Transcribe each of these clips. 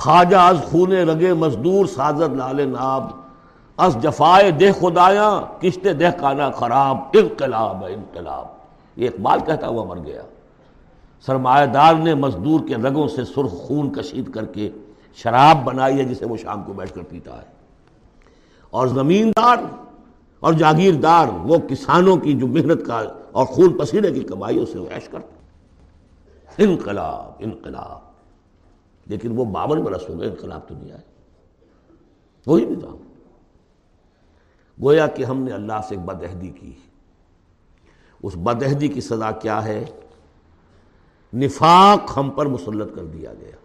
خواجہ از خون رگے مزدور سازد لال ناب، از جفائے دہ خدایاں کشتے دہ کانا خراب، انقلاب انقلاب۔ یہ اقبال کہتا ہوا مر گیا۔ سرمایہ دار نے مزدور کے رگوں سے سرخ خون کشید کر کے شراب بنائی ہے، جسے وہ شام کو بیٹھ کر پیتا ہے۔ اور زمیندار اور جاگیردار، وہ کسانوں کی جو محنت کا اور خون پسینے کی کمائی اسے ویش کرتا انقلاب انقلاب۔ لیکن وہ باون برس ہو گئے، انقلاب تو نہیں آئے۔ وہی نظام گویا کہ ہم نے اللہ سے ایک بدہدی کی۔ اس بدہدی کی سزا کیا ہے؟ نفاق ہم پر مسلط کر دیا گیا۔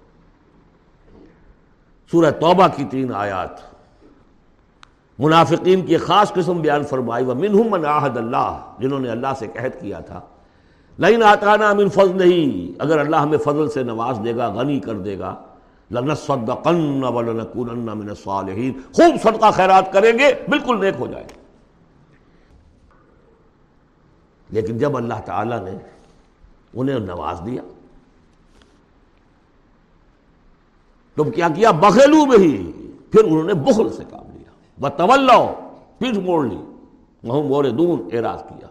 سورہ توبہ کی تین آیات۔ منافقین کی خاص قسم بیان فرمائی، ومنہم من آہد اللہ، جنہوں نے اللہ سے قہد کیا تھا۔ لین آتانا من فضل نہیں اگر اللہ ہمیں فضل سے نواز دے گا، غنی کر دے گا، لنصدقن ولنکونن من الصالحین۔ خوب صدقہ خیرات کریں گے، بالکل نیک ہو جائے لیکن جب اللہ تعالیٰ نے انہیں نواز دیا تم کیا کیا؟ بخیلو میں ہی۔ پھر انہوں نے بخل سے کام لیا۔ بطول پیٹ موڑ لی۔ وہ مورے دون اعراض کیا۔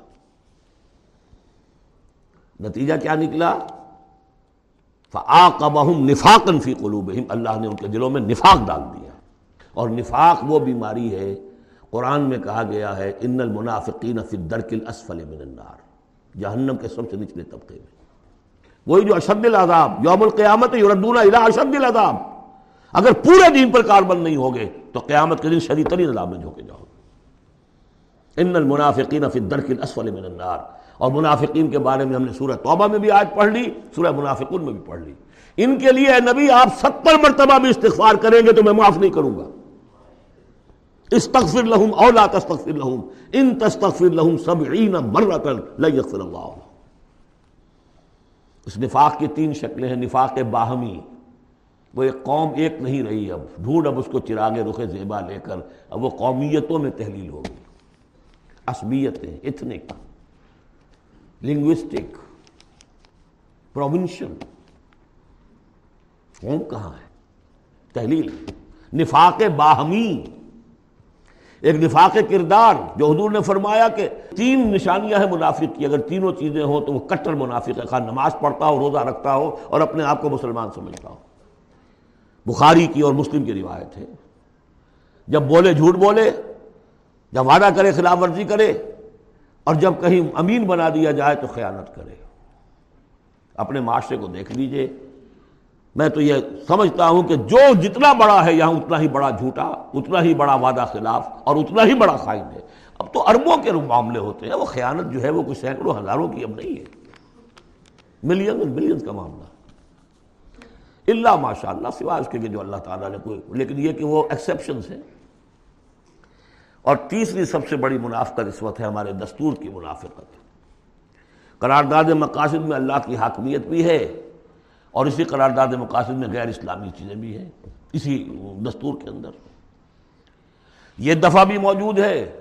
نتیجہ کیا نکلا؟ فَآقَبَهُمْ نِفَاقًا فِي قُلُوبِهِمْ۔ اللہ نے ان کے دلوں میں نفاق ڈال دیا۔ اور نفاق وہ بیماری ہے، قرآن میں کہا گیا ہے، ان المنافقین فی الدرک الاسفل من النار۔ جہنم کے سب سے نچلے طبقے میں۔ وہی جو اشد العذاب، یوم القیامت یردون الى اشد العذاب۔ اگر پورے دین پر کاربند نہیں ہوگے، تو قیامت کے دن شدید ترین عذاب میں جھوکے جاؤ گے۔ ان المنافقین فی الدرک الاسفل من النار۔ اور منافقین کے بارے میں ہم نے سورہ توبہ میں بھی آج پڑھ لی، سورہ منافقون میں بھی پڑھ لی۔ ان کے لیے نبی آپ ستر مرتبہ بھی استغفار کریں گے تو میں معاف نہیں کروں گا۔ استغفر لہم او لا تستغفر لہم، ان تستغفر لہم سبعین مرتا لا یغفر اللہ۔ اس نفاق کی تین شکلیں ہیں، نفاق باہمی۔ وہ ایک قوم ایک نہیں رہی، اب ڈھونڈ، اب اس کو چراغ رخ زیبا لے کر، اب وہ قومیتوں میں تحلیل ہو گئی۔ عصبیتیں اتنک لنگوسٹک پروونشل قوم کہاں ہے؟ تحلیل. نفاق باہمی. ایک نفاق کردار جو حضور نے فرمایا کہ تین نشانیاں ہیں منافق کی. اگر تینوں چیزیں ہوں تو وہ کٹر منافق ہے خواہ نماز پڑھتا ہو، روزہ رکھتا ہو اور اپنے آپ کو مسلمان سمجھتا ہو. بخاری کی اور مسلم کی روایت ہے. جب بولے جھوٹ بولے، جب وعدہ کرے، خلاف ورزی کرے اور جب کہیں امین بنا دیا جائے تو خیانت کرے۔ اپنے معاشرے کو دیکھ لیجیے۔ میں تو یہ سمجھتا ہوں کہ جو جتنا بڑا ہے یہاں اتنا ہی بڑا جھوٹا، اتنا ہی بڑا وعدہ خلاف اور اتنا ہی بڑا خائن ہے۔ اب تو اربوں کے معاملے ہوتے ہیں، وہ خیانت جو ہے وہ کوئی سینکڑوں ہزاروں کی اب نہیں ہے۔ ملین ملینز کا معاملہ۔ اللہ ماشاء اللہ سوائے اس کے جو اللہ تعالیٰ نے کوئی لیکن یہ کہ وہ ایکسیپشنز ہیں۔ اور تیسری سب سے بڑی منافقت اس وقت ہے ہمارے دستور کی منافقت۔ قرارداد مقاصد میں اللہ کی حاکمیت بھی ہے اور اسی قرارداد مقاصد میں غیر اسلامی چیزیں بھی ہیں اسی دستور کے اندر۔ یہ دفعہ بھی موجود ہے۔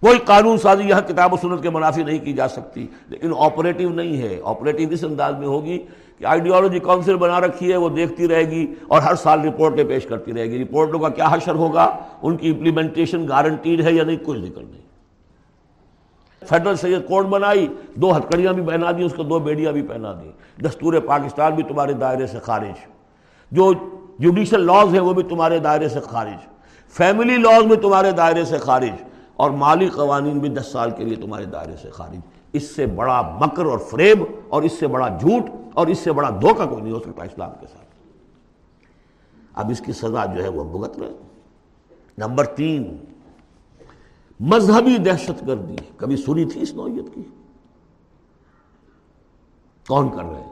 کوئی قانون سازی یہاں کتاب و سنت کے منافی نہیں کی جا سکتی، لیکن آپریٹو نہیں ہے۔ آپریٹو اس انداز میں ہوگی کہ آئیڈیالوجی کاؤنسل بنا رکھی ہے، وہ دیکھتی رہے گی اور ہر سال رپورٹیں پیش کرتی رہے گی۔ رپورٹوں کا کیا حشر ہوگا؟ ان کی امپلیمنٹیشن گارنٹیڈ ہے یا نہیں؟ کوئی ذکر نہیں فیڈرل سید کوڈ بنائی؟ دو ہتکڑیاں بھی پہنا دی، اس کو دو بیڑیاں بھی پہنا دی۔ دستور پاکستان بھی تمہارے دائرے سے خارج۔ جو جوڈیشل لاز ہیں، وہ بھی تمہارے دائرے سے خارج۔ فیملی لاز بھی تمہارے دائرے سے خارج۔ اور مالی قوانین بھی دس سال کے لیے تمہارے دائرے سے خارج۔ اس سے بڑا مکر اور فریب اور اس سے بڑا جھوٹ اور اس سے بڑا دھوکہ کوئی نہیں ہو سکتا اسلام کے ساتھ۔ اب اس کی سزا جو ہے وہ بھگت رہے نمبر تین، مذہبی دہشت گردی کبھی سنی تھی اس نوعیت کی؟ کون کر رہے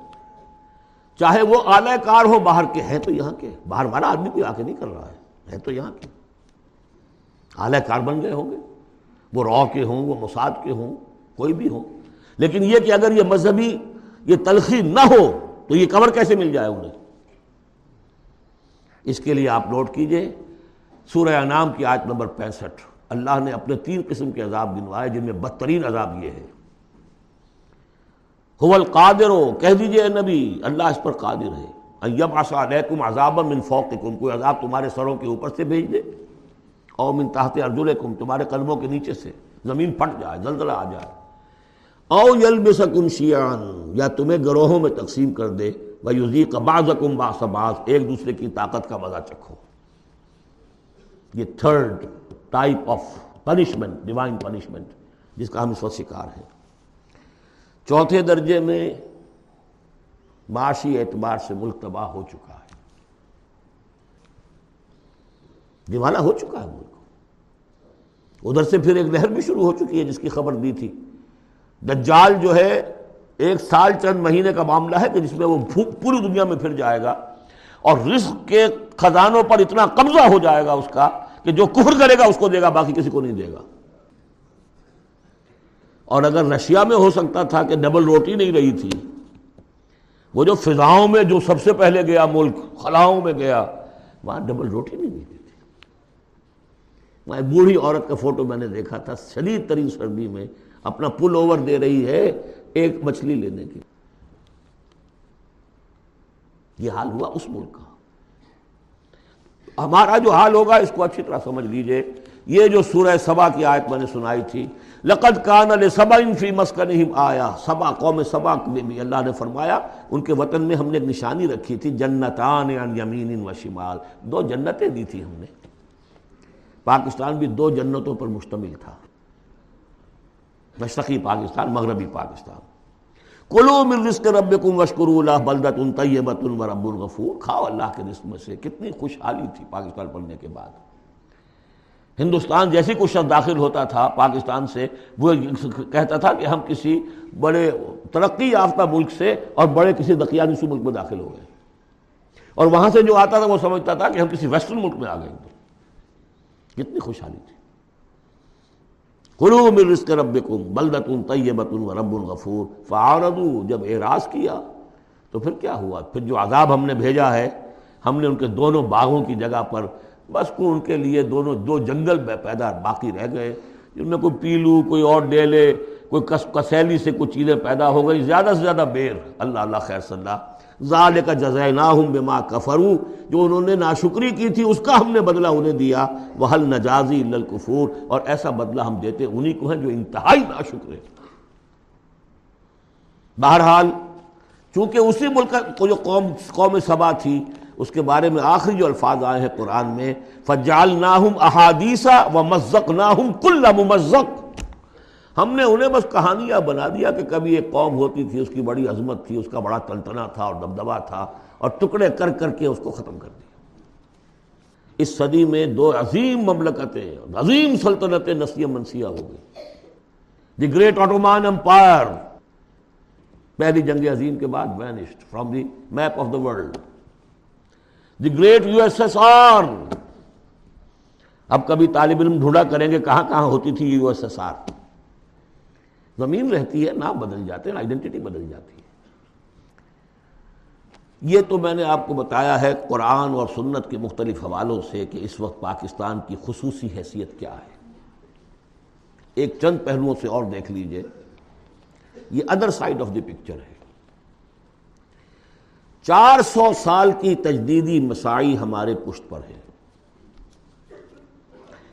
چاہے وہ اعلی کار ہو، باہر کے ہیں تو یہاں کے۔ باہر والا آدمی کوئی آ کے نہیں کر رہا ہے تو یہاں کے۔ اعلی کار بن گئے ہوں گے، وہ رو کے ہوں، وہ مساد کے ہوں، کوئی بھی ہو لیکن یہ کہ اگر یہ مذہبی یہ تلخی نہ ہو تو یہ کور کیسے مل جائے انہیں؟ اس کے لیے آپ نوٹ کیجیے، سورہ انعام کی آیت نمبر پینسٹھ، اللہ نے اپنے تین قسم کے عذاب گنوائے جن میں بدترین عذاب یہ ہے۔ القادر ہو کہہ دیجیے نبی، اللہ اس پر قادر ہے۔ ایب آسا علیکم عذاب من فوقکم، کوئی عذاب تمہارے سروں کے اوپر سے بھیج دے۔ او من تحت ارجلکم، تمہارے قدموں کے نیچے سے زمین پھٹ جائے، زلزلہ آ جائے۔ او یلبسکم شیعان یا تمہیں گروہوں میں تقسیم کر دے وَيُذِيقَ بَعْضَكُمْ بَعْضَ بَعْض، ایک دوسرے کی طاقت کا مزہ چکھو۔ یہ third type of punishment, divine punishment, جس کا ہم اس وقت شکار ہیں۔ چوتھے درجے میں معاشی اعتبار سے ملک تباہ ہو چکا ہے۔ دیوانہ ہو چکا ہے ملک۔ ادھر سے پھر ایک لہر بھی شروع ہو چکی ہے، جس کی خبر دی تھی۔ دجال جو ہے، ایک سال چند مہینے کا معاملہ ہے کہ جس میں وہ پوری دنیا میں پھر جائے گا اور رزق کے خزانوں پر اتنا قبضہ ہو جائے گا اس کا کہ جو کفر کرے گا اس کو دے گا، باقی کسی کو نہیں دے گا۔ اور اگر رشیا میں ہو سکتا تھا کہ ڈبل روٹی نہیں رہی تھی، وہ جو فضاؤں میں جو سب سے پہلے گیا، ملک خلاؤں میں گیا، وہاں ڈبل روٹی نہیں ملتی تھی۔ وہاں بوڑھی عورت کا فوٹو میں نے دیکھا تھا، شدید ترین سردی میں اپنا پل اوور دے رہی ہے ایک مچھلی لینے کی یہ حال ہوا اس ملک کا۔ ہمارا جو حال ہوگا اس کو اچھی طرح سمجھ لیجیے۔ یہ جو سورہ سبا کی آیت میں نے سنائی تھی، لقد کان سبا فی مسکنہم آیا سبا، قوم سبا میں بھی اللہ نے فرمایا، ان کے وطن میں ہم نے ایک نشانی رکھی تھی، جنتان عن یمین و شمال۔ دو جنتیں دی تھی ہم نے۔ پاکستان بھی دو جنتوں پر مشتمل تھا۔ مشرقی پاکستان، مغربی پاکستان۔ کلو من رزق ربکم وشکرو اللہ بلدت ان طیبت و رب الغفور۔ کھاؤ اللہ کے رزق میں سے کتنی خوشحالی تھی پاکستان پڑھنے کے بعد۔ ہندوستان جیسی کچھ شخص داخل ہوتا تھا پاکستان سے، وہ کہتا تھا کہ ہم کسی بڑے ترقی یافتہ ملک سے اور بڑے کسی دقیانسی ملک میں داخل ہو گئے۔ اور وہاں سے جو آتا تھا، وہ سمجھتا تھا کہ ہم کسی ویسٹرن ملک میں آ گئے۔ کتنی خوشحالی تھی۔ من رزق ربکم بلدتن طیبتن و رب الغفور فعارضو، جب اعراض کیا تو پھر کیا ہوا؟ پھر جو عذاب ہم نے بھیجا ہے، ہم نے ان کے دونوں باغوں کی جگہ پر بس کو ان کے لیے دونوں دو جنگل پیدا باقی رہ گئے، جن میں کوئی پیلو، کوئی اور ڈیلے، کوئی کس کسیلی سے کچھ چیزیں پیدا ہو گئی زیادہ سے زیادہ بیر اللہ اللہ خیر صلی اللہ ظال کا جزائے بما کفرو، جو انہوں نے ناشکری کی تھی، اس کا ہم نے بدلہ انہیں دیا۔ وہ حل نجازی الکفور اور ایسا بدلہ ہم دیتے انہی کو ہیں جو انتہائی ناشکر بہرحال، چونکہ اسی ملک کو جو قوم قوم سبا تھی، اس کے بارے میں آخری جو الفاظ آئے ہیں قرآن میں فجال ناہم احادیثہ و مزق ناہم کل ممزق۔ ہم نے انہیں بس کہانیاں بنا دیا کہ کبھی ایک قوم ہوتی تھی، اس کی بڑی عظمت تھی، اس کا بڑا تلتنا تھا اور دبدبا تھا اور ٹکڑے کر کر کے اس کو ختم کر دیا۔ اس صدی میں دو عظیم مملکتیں، عظیم سلطنتیں نسیہ منسیہ ہو گئی دی گریٹ آٹومان امپائر، پہلی جنگ عظیم کے بعد vanished from the map of the world the great U S S R, اب کبھی طالب علم ڈھونڈا کریں گے کہاں کہاں ہوتی تھی یو ایس ایس آر۔ زمین رہتی ہے، نام بدل جاتے ہیں آئیڈینٹی بدل جاتی ہے۔ یہ تو میں نے آپ کو بتایا ہے، قرآن اور سنت کے مختلف حوالوں سے کہ اس وقت پاکستان کی خصوصی حیثیت کیا ہے۔ ایک چند پہلوؤں سے اور دیکھ لیجیے۔ یہ other side of the picture ہے۔ چار سو سال کی تجدیدی مسائی ہمارے پشت پر ہے۔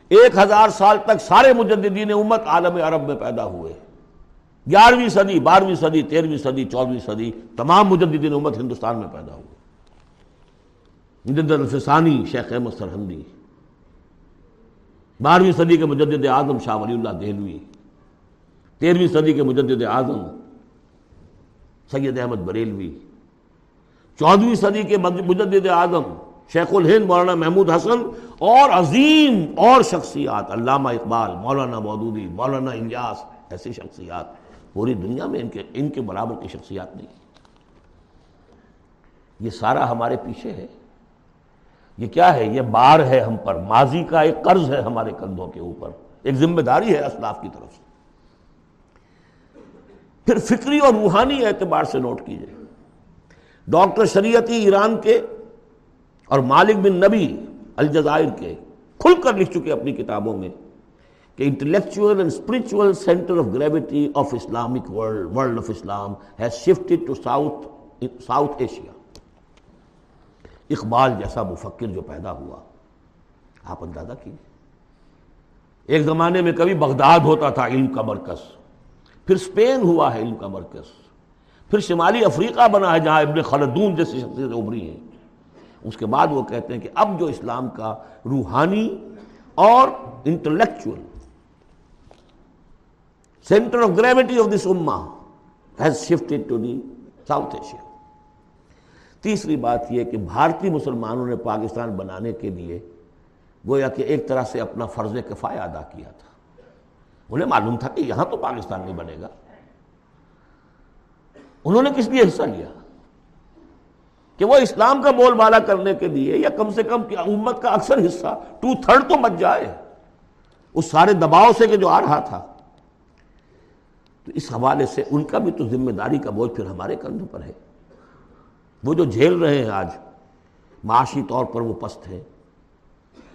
ایک ہزار سال تک سارے مجددین امت عالم عرب میں پیدا ہوئے۔ گیارہویں صدی، بارہویں صدی، تیرہویں صدی، چودہویں صدی تمام مجددین امت ہندوستان میں پیدا ہوئے۔ الفسانی شیخ احمد سرحندی بارہویں صدی کے مجدد اعظم شاہ ولی اللہ دہلوی، تیرہویں صدی کے مجدد اعظم سید احمد بریلوی، چودہویں صدی کے مجدد اعظم شیخ الہند مولانا محمود حسن اور عظیم اور شخصیات، علامہ اقبال، مولانا مودودی، مولانا الیاس، ایسی شخصیات۔ پوری دنیا میں ان کے ان کے برابر کی شخصیات نہیں۔ یہ سارا ہمارے پیچھے ہے۔ یہ کیا ہے؟ یہ بار ہے ہم پر۔ ماضی کا ایک قرض ہے ہمارے کندھوں کے اوپر۔ ایک ذمہ داری ہے اسلاف کی طرف سے۔ پھر فکری اور روحانی اعتبار سے نوٹ کیجیے۔ ڈاکٹر شریعتی ایران کے اور مالک بن نبی الجزائر کے کھل کر لکھ چکے اپنی کتابوں میں۔ کہ intellectual and spiritual centre of gravity of Islamic world world of Islam has shifted to south south Asia Iqbal جیسا مفکر جو پیدا ہوا، آپ اندازہ کیجیے ایک زمانے میں کبھی بغداد ہوتا تھا علم کا مرکز، پھر اسپین ہوا ہے علم کا مرکز، پھر شمالی افریقہ بنا ہے جہاں ابن خلدون جیسی شخصیت ابری ہیں۔ اس کے بعد وہ کہتے ہیں کہ اب جو اسلام کا روحانی اور intellectual centre of gravity of this اما has shifted to the south Asia تیسری بات یہ کہ بھارتی مسلمانوں نے پاکستان بنانے کے لیے گویا کہ ایک طرح سے اپنا فرض کفایہ ادا کیا تھا۔ انہیں معلوم تھا کہ یہاں تو پاکستان نہیں بنے گا۔ انہوں نے کس لیے حصہ لیا؟ کہ وہ اسلام کا بول بالا کرنے کے لیے یا کم سے کم امت کا اکثر حصہ ٹو تھرڈ تو بچ جائے۔ اس سارے دباؤ سے کہ جو آ رہا تھا۔ تو اس حوالے سے ان کا بھی تو ذمہ داری کا بوجھ پھر ہمارے کندھوں پر ہے۔ وہ جو جھیل رہے ہیں آج، معاشی طور پر وہ پست ہیں۔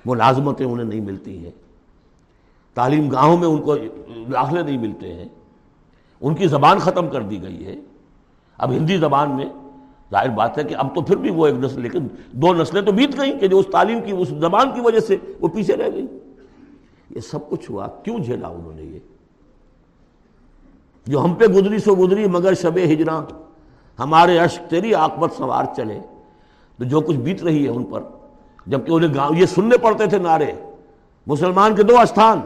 ملازمتیں انہیں نہیں ملتی ہیں۔ تعلیم گاہوں میں ان کو داخلے نہیں ملتے ہیں۔ ان کی زبان ختم کر دی گئی ہے۔ اب ہندی زبان میں ظاہر بات ہے کہ اب تو پھر بھی وہ ایک نسل، لیکن دو نسلیں تو بیت گئیں کہ جو اس تعلیم کی، اس زبان کی وجہ سے وہ پیچھے رہ گئی یہ سب کچھ ہوا۔ کیوں جھیلا انہوں نے یہ؟ جو ہم پہ گزری سو گزری، مگر شب ہجراں ہمارے اشک تیری آکبت سوار چلے۔ تو جو کچھ بیت رہی ہے ان پر۔ جبکہ انہیں گاؤں یہ سننے پڑتے تھے نعرے۔ مسلمان کے دو استھان،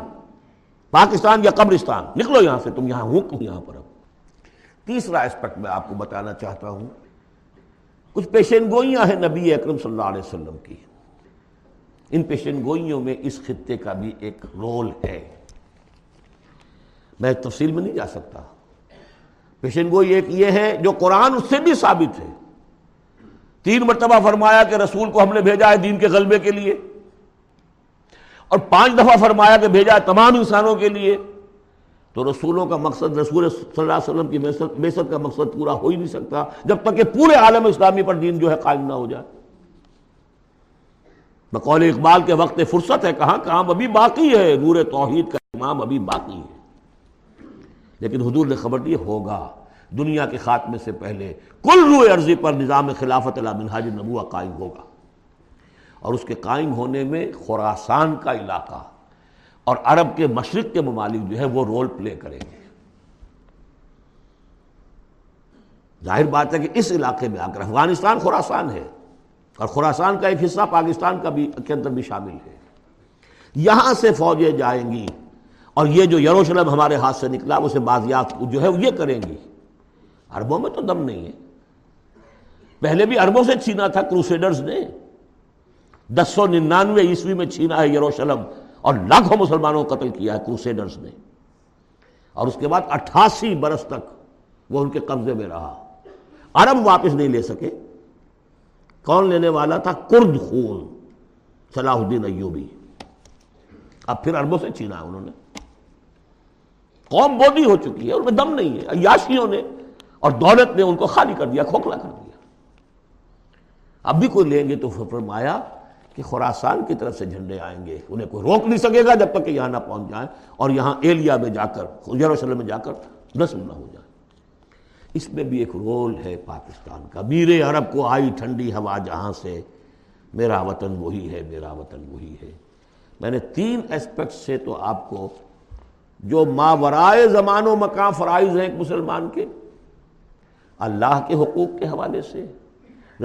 پاکستان یا قبرستان۔ نکلو یہاں سے، تم یہاں ہوں یہاں پر اب۔ تیسرا اسپیکٹ میں آپ کو بتانا چاہتا ہوں۔ کچھ پیشن گوئیاں ہیں نبی اکرم صلی اللہ علیہ وسلم کی۔ ان پیشن گوئیوں میں اس خطے کا بھی ایک رول ہے۔ میں تفصیل میں نہیں جا سکتا۔ پیشن گوئی ایک یہ ہے جو قرآن اس سے بھی ثابت ہے۔ تین مرتبہ فرمایا کہ رسول کو ہم نے بھیجا ہے دین کے غلبے کے لیے۔ اور پانچ دفعہ فرمایا کہ بھیجا ہے تمام انسانوں کے لیے۔ تو رسولوں کا مقصد رسول صلی اللہ علیہ وسلم کی بیست کا مقصد پورا ہو ہی نہیں سکتا جب تک کہ پورے عالم اسلامی پر دین جو ہے قائم نہ ہو جائے۔ بقول اقبال کے وقت فرصت ہے کہاں کام ابھی باقی ہے۔ نور توحید کا امام ابھی باقی ہے۔ لیکن حضور نے خبر دی ہوگا۔ دنیا کے خاتمے سے پہلے کل روح عرضی پر نظام خلافت اللہ منہاج نبوہ قائم ہوگا۔ اور اس کے قائم ہونے میں خوراسان کا علاقہ اور عرب کے مشرق کے ممالک جو ہے وہ رول پلے کریں گے۔ ظاہر بات ہے کہ اس علاقے میں آ کر افغانستان خوراسان ہے اور خوراسان کا ایک حصہ پاکستان کا بھی کے اندر بھی شامل ہے۔ یہاں سے فوجیں جائیں گی۔ اور یہ جو یروشلم ہمارے ہاتھ سے نکلا اسے بازیافت جو ہے یہ کریں گی عربوں میں تو دم نہیں ہے۔ پہلے بھی عربوں سے چھینا تھا، کروسیڈرز نے۔ دس سو ننانوے عیسوی میں چھینا ہے یروشلم اور لاکھوں مسلمانوں کو قتل کیا ہے کروسیڈرز نے۔ اور اس کے بعد اٹھاسی برس تک وہ ان کے قبضے میں رہا۔ عرب واپس نہیں لے سکے۔ کون لینے والا تھا؟ کرد خون، صلاح الدین ایوبی۔ اب پھر عربوں سے چھینا ہے انہوں نے۔ قوم بودی ہو چکی ہے ان میں دم نہیں ہے۔ عیاشیوں نے اور دولت نے ان کو خالی کر دیا، کھوکھلا کر دیا۔ اب بھی کوئی لیں گے تو فرمایا کہ خوراسان کی طرف سے جھنڈے آئیں گے۔ انہیں کوئی روک نہیں سکے گا جب تک کہ یہاں نہ پہنچ جائیں اور یہاں ایلیا میں جا کر، یروشلم میں جا کر نسل نہ ہو جائیں۔ اس میں بھی ایک رول ہے پاکستان کا۔ میرے عرب کو آئی ٹھنڈی ہوا جہاں سے، میرا وطن وہی ہے، میرا وطن وہی ہے۔ میں نے تین اسپیکٹ سے تو آپ کو جو ماورائے زمان و مکان فرائض ہیں ایک مسلمان کے، اللہ کے حقوق کے حوالے سے،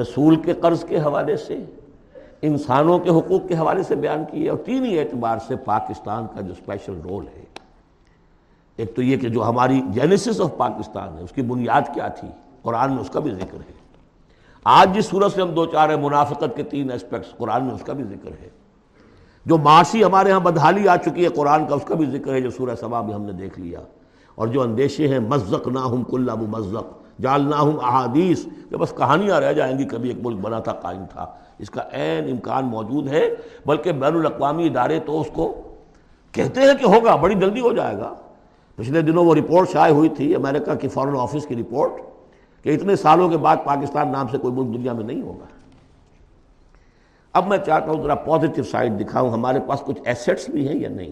رسول کے قرض کے حوالے سے، انسانوں کے حقوق کے حوالے سے بیان کیے اور تین ہی اعتبار سے پاکستان کا جو اسپیشل رول ہے۔ ایک تو یہ کہ جو ہماری جینیسس آف پاکستان ہے، اس کی بنیاد کیا تھی؟ قرآن میں اس کا بھی ذکر ہے۔ آج جس صورت سے ہم دو چار ہیں، منافقت کے تین اسپیکٹس قرآن میں اس کا بھی ذکر ہے۔ جو معاشی ہمارے ہاں بدحالی آ چکی ہے قرآن کا، اس کا بھی ذکر ہے جو سورہ سبا بھی ہم نے دیکھ لیا۔ اور جو اندیشے ہیں مزق نہ ہم کل ابو مزق جالنا ہوں احادیث کہ بس کہانیاں رہ جائیں گی، کبھی ایک ملک بنا تھا، قائم تھا۔ اس کا عین امکان موجود ہے، بلکہ بین الاقوامی ادارے تو اس کو کہتے ہیں کہ ہوگا، بڑی جلدی ہو جائے گا۔ پچھلے دنوں وہ رپورٹ شائع ہوئی تھی، امریکہ کی فارن آفس کی رپورٹ، کہ اتنے سالوں کے بعد پاکستان نام سے کوئی ملک دنیا میں نہیں ہوگا۔ اب میں چاہتا ہوں ذرا پازیٹو سائڈ دکھاؤں، ہمارے پاس کچھ ایسٹس بھی ہیں یا نہیں؟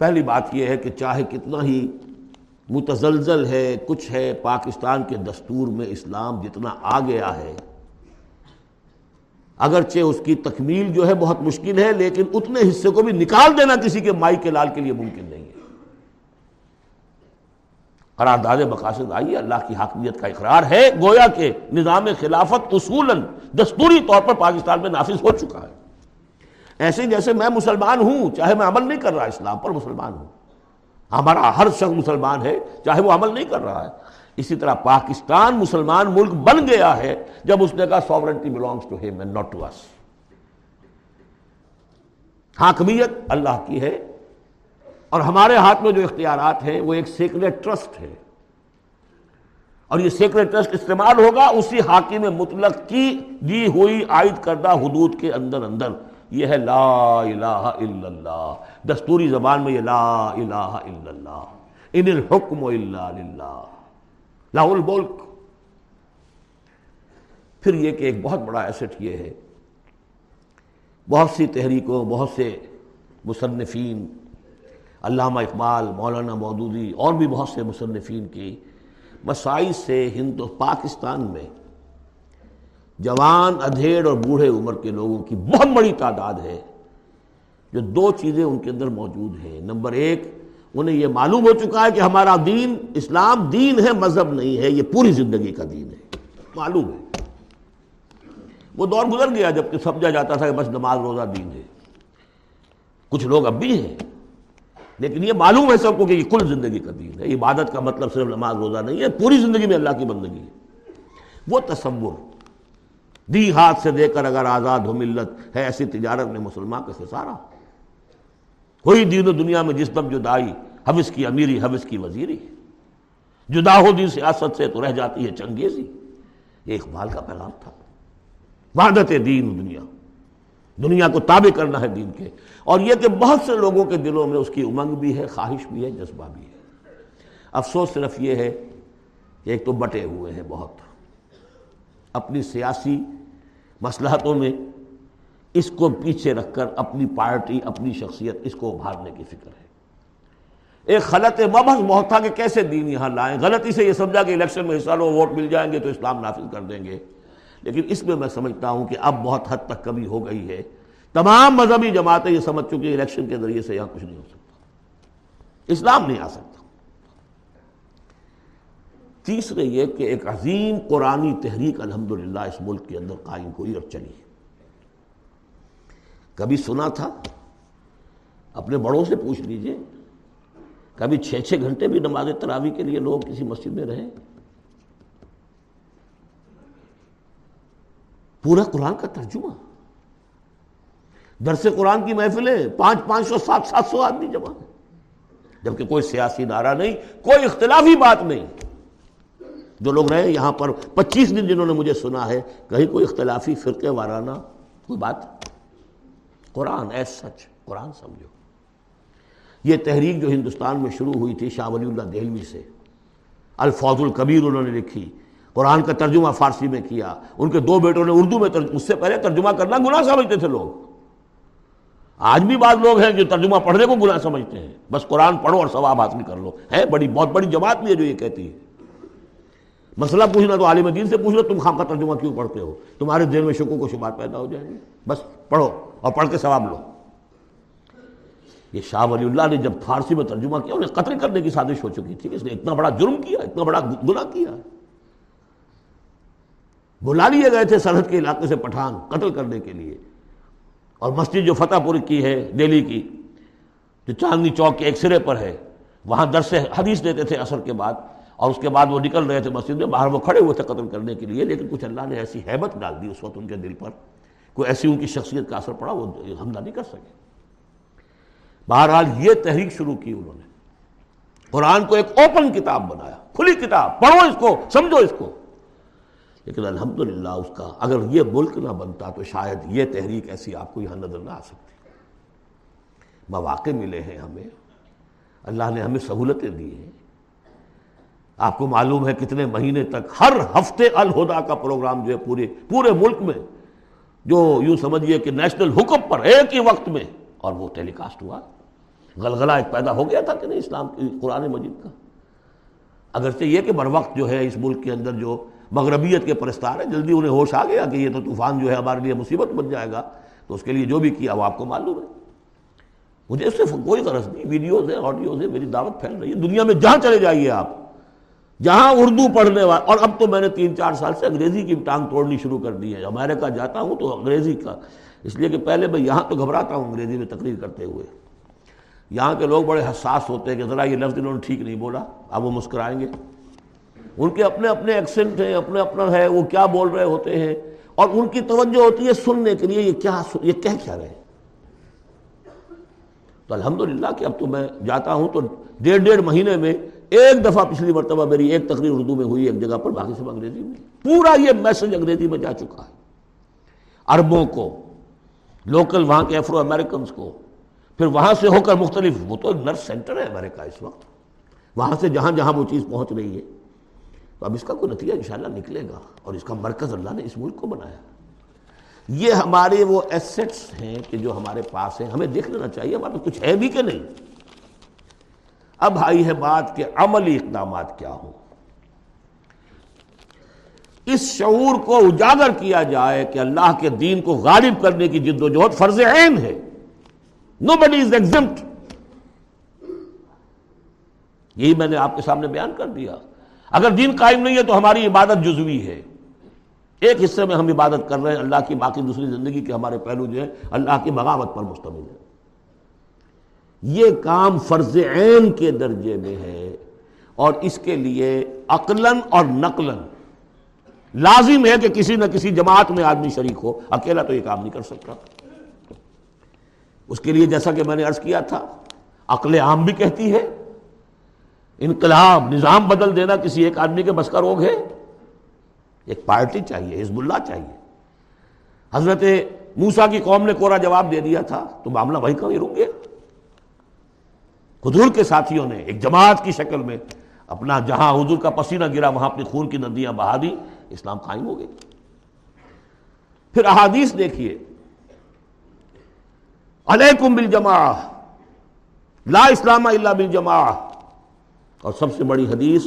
پہلی بات یہ ہے کہ چاہے کتنا ہی متزلزل ہے، کچھ ہے، پاکستان کے دستور میں اسلام جتنا آ گیا ہے، اگرچہ اس کی تکمیل جو ہے بہت مشکل ہے، لیکن اتنے حصے کو بھی نکال دینا کسی کے مائی کے لال کے لیے ممکن نہیں۔ قرارداد مقاصد آئی اللہ کی حاکمیت کا اقرار ہے۔ گویا کہ نظام خلافت اصولاً دستوری طور پر پاکستان میں نافذ ہو چکا ہے۔ ایسے جیسے میں مسلمان ہوں، چاہے میں عمل نہیں کر رہا، اسلام پر مسلمان ہوں۔ ہمارا ہر شخص مسلمان ہے، چاہے وہ عمل نہیں کر رہا ہے۔ اسی طرح پاکستان مسلمان ملک بن گیا ہے جب اس نے کہا sovereignty belongs to him and not to us حاکمیت اللہ کی ہے اور ہمارے ہاتھ میں جو اختیارات ہیں وہ ایک سیکریٹ ٹرسٹ ہے۔ اور یہ سیکریٹ ٹرسٹ استعمال ہوگا اسی حاکم مطلق کی دی ہوئی عائد کردہ حدود کے اندر اندر۔ یہ ہے لا الہ الا اللہ۔ دستوری زبان میں یہ لا الہ الا اللہ۔ ان الحکم الا للہ۔ لا الملک۔ پھر یہ کہ ایک بہت بڑا ایسٹ یہ ہے۔ بہت سی تحریکوں، بہت سے مصنفین علامہ اقبال، مولانا مودودی اور بھی بہت سے مصنفین کی مسائل سے ہند پاکستان میں جوان، ادھیڑ اور بوڑھے عمر کے لوگوں کی بہت بڑی تعداد ہے جو دو چیزیں ان کے اندر موجود ہیں۔ نمبر ایک، انہیں یہ معلوم ہو چکا ہے کہ ہمارا دین اسلام دین ہے، مذہب نہیں ہے، یہ پوری زندگی کا دین ہے۔ معلوم ہے۔ وہ دور گزر گیا جبکہ سمجھا جاتا تھا کہ بس نماز روزہ دین ہے۔ کچھ لوگ اب بھی ہیں۔ لیکن یہ معلوم ہے سب کو کہ یہ کل زندگی کا دین ہے۔ عبادت کا مطلب صرف نماز روزہ نہیں ہے، پوری زندگی میں اللہ کی بندگی ہے۔ وہ تصور دی ہاتھ سے دے کر اگر آزاد ہو، ملت ہے، ایسی تجارت میں مسلمان کا خسارہ۔ ہوئی دین و دنیا میں جس دم جدائی حوث کی امیری حوث کی وزیری۔ جدا ہو دی سیاست سے تو رہ جاتی ہے چنگیزی۔ یہ اقبال کا پیغام تھا۔ وحدت دین دنیا۔ دنیا کو تابع کرنا ہے دین کے۔ اور یہ کہ بہت سے لوگوں کے دلوں میں اس کی امنگ بھی ہے، خواہش بھی ہے، جذبہ بھی ہے۔ افسوس صرف یہ ہے کہ ایک تو بٹے ہوئے ہیں بہت۔ اپنی سیاسی مسلحتوں میں اس کو پیچھے رکھ کر اپنی پارٹی، اپنی شخصیت اس کو ابھارنے کی فکر ہے۔ ایک غلط مبحث بہت تھا کہ کیسے دین یہاں لائیں۔ غلطی سے یہ سمجھا کہ الیکشن میں حصہ لو، ووٹ مل جائیں گے تو اسلام نافذ کر دیں گے۔ لیکن اس میں میں سمجھتا ہوں کہ اب بہت حد تک کمی ہو گئی ہے۔ تمام مذہبی جماعتیں یہ سمجھ چکی الیکشن کے ذریعے سے یہاں کچھ نہیں ہو سکتا۔ اسلام نہیں آ سکتا۔ تیسرے یہ کہ ایک عظیم قرآنی تحریک الحمدللہ اس ملک کے اندر قائم ہوئی اور چلی کبھی سنا تھا، اپنے بڑوں سے پوچھ لیجیے۔ کبھی چھ چھ گھنٹے بھی نماز تراوی کے لیے لوگ کسی مسجد میں رہے۔ پورا قرآن کا ترجمہ۔ درس قرآن کی محفلیں پانچ پانچ سو، سات سات سو آدمی جمع۔ جبکہ کوئی سیاسی نعرہ نہیں، کوئی اختلافی بات نہیں۔ جو لوگ رہے یہاں پر پچیس دن جنہوں نے مجھے سنا ہے، کہیں کوئی اختلافی فرقے وارانہ، کوئی بات۔ قرآن ایس سچ قرآن سمجھو۔ یہ تحریک جو ہندوستان میں شروع ہوئی تھی شاہ ولی اللہ دہلوی سے، الفاظ القبیر انہوں نے لکھی۔ قرآن کا ترجمہ فارسی میں کیا، ان کے دو بیٹوں نے اردو میں اس سے پہلے ترجمہ کرنا گناہ سمجھتے تھے لوگ۔ آج بھی بعض لوگ ہیں جو ترجمہ پڑھنے کو گناہ سمجھتے ہیں۔ بس قرآن پڑھو اور ثواب حاصل کر لو۔ ہے، بڑی، بہت بڑی جماعت بھی ہے جو یہ کہتی ہے۔ مسئلہ پوچھنا تو عالم دین سے پوچھ لو، تم خام کا ترجمہ کیوں پڑھتے ہو؟ تمہارے دل میں شکو کو شبات پیدا ہو جائیں گے بس پڑھو اور پڑھ کے ثواب لو۔ یہ شاہ ولی اللہ نے جب فارسی میں ترجمہ کیا، انہیں قتل کرنے کی سازش ہو چکی تھی، اس نے اتنا بڑا جرم کیا، اتنا بڑا گناہ کیا۔ بلا لیے گئے تھے سرحد کے علاقے سے پٹھان قتل کرنے کے لیے۔ اور مسجد جو فتح پور کی ہے، دہلی کی، جو چاندنی چوک کے ایک سرے پر ہے، وہاں درس حدیث دیتے تھے اثر کے بعد۔ اور اس کے بعد وہ نکل رہے تھے مسجد میں، باہر وہ کھڑے ہوئے تھے قتل کرنے کے لیے۔ لیکن کچھ اللہ نے ایسی حیبت ڈال دی اس وقت ان کے دل پر۔ کوئی ایسی ان کی شخصیت کا اثر پڑا، وہ حملہ نہیں کر سکے۔ بہرحال یہ تحریک شروع کی انہوں نے۔ قرآن کو ایک اوپن کتاب بنایا، کھلی کتاب، پڑھو اس کو، سمجھو اس کو۔ لیکن الحمدللہ اس کا اگر یہ ملک نہ بنتا تو شاید یہ تحریک ایسی آپ کو یہاں نظر نہ آ سکتی۔ مواقع ملے ہیں ہمیں۔ اللہ نے ہمیں سہولتیں دی ہیں۔ آپ کو معلوم ہے کتنے مہینے تک ہر ہفتے الہدا کا پروگرام جو ہے پورے پورے ملک میں، جو یوں سمجھیے کہ نیشنل حکم پر ایک ہی وقت میں، اور وہ ٹیلی کاسٹ ہوا۔ غلغلہ ایک پیدا ہو گیا تھا کہ نہیں اسلام کی، قرآن مجید کا۔ اگرچہ یہ کہ بر وقت جو ہے اس ملک کے اندر جو مغربیت کے پرستار ہیں، جلدی انہیں ہوش آ گیا کہ یہ تو طوفان جو ہے ہمارے لیے مصیبت بن جائے گا۔ تو اس کے لیے جو بھی کیا وہ آپ کو معلوم ہے۔ مجھے اس سے کوئی غرض نہیں، ویڈیوز ہیں، آڈیوز ہیں، میری دعوت پھیل رہی ہے۔ دنیا میں جہاں چلے جائیے آپ، جہاں اردو پڑھنے والے اور اب تو میں نے تین چار سال سے انگریزی کی ٹانگ توڑنی شروع کر دی ہے۔ امریکہ جاتا ہوں تو انگریزی کا، اس لیے کہ پہلے میں یہاں تو گھبراتا ہوں انگریزی میں تقریر کرتے ہوئے۔ یہاں کے لوگ بڑے حساس ہوتے ہیں کہ ذرا یہ لفظ انہوں نے ٹھیک نہیں بولا، اب وہ مسکرائیں گے۔ ان کے اپنے اپنے ایکسنٹ ہیں اپنے اپنا ہے، وہ کیا بول رہے ہوتے ہیں؟ اور ان کی توجہ ہوتی ہے سننے کے لیے، یہ کیا یہ کہہ کیا رہے تو الحمدللہ کہ اب تو میں جاتا ہوں تو ڈیڑھ ڈیڑھ مہینے میں ایک دفعہ پچھلی مرتبہ میری ایک تقریر اردو میں ہوئی، ایک جگہ پر، باقی سب انگریزی میں۔ پورا یہ میسج انگریزی میں جا چکا ہے۔ عربوں کو لوکل وہاں کے افرو امریکنز کو۔ پھر وہاں سے ہو کر مختلف، وہ تو نرس سینٹر ہے امریکہ اس وقت۔ وہاں سے جہاں جہاں وہ چیز پہنچ رہی ہے۔ تو اب اس کا کوئی نتیجہ انشاءاللہ نکلے گا اور اس کا مرکز اللہ نے اس ملک کو بنایا یہ ہمارے وہ ایسٹس ہیں کہ جو ہمارے پاس ہیں، ہمیں دیکھ لینا چاہیے، ہمارے کچھ ہے بھی کہ نہیں۔ اب آئی ہے بات کہ عملی اقدامات کیا ہوں۔ اس شعور کو اجاگر کیا جائے کہ اللہ کے دین کو غالب کرنے کی جد و جہد فرض عین ہے۔ نو بڈی از ایگزمٹ یہی میں نے آپ کے سامنے بیان کر دیا۔ اگر دین قائم نہیں ہے تو ہماری عبادت جزوی ہے۔ ایک حصے میں ہم عبادت کر رہے ہیں، اللہ کی باقی دوسری زندگی کے ہمارے پہلو جو ہے اللہ کی بغاوت پر مشتمل ہے یہ کام فرض عین کے درجے میں ہے اور اس کے لیے عقلاً اور نقلاً لازم ہے کہ کسی نہ کسی جماعت میں آدمی شریک ہو۔ اکیلا تو یہ کام نہیں کر سکتا۔ اس کے لیے جیسا کہ میں نے عرض کیا تھا، عقل عام بھی کہتی ہے انقلاب، نظام بدل دینا کسی ایک آدمی کے بس کا روگ ہے؟ ایک پارٹی چاہیے، حزب اللہ چاہیے۔ حضرت موسا کی قوم نے کورا جواب دے دیا تھا، تو معاملہ وہی کہیں رک گیا۔ حضور کے ساتھیوں نے ایک جماعت کی شکل میں اپنا جہاں حضور کا پسینہ گرا، وہاں اپنی خون کی ندیاں بہا دی، اسلام قائم ہو گئی۔ پھر احادیث دیکھیے۔ علیکم بالجماع لا اسلام اللہ بالجماع اور سب سے بڑی حدیث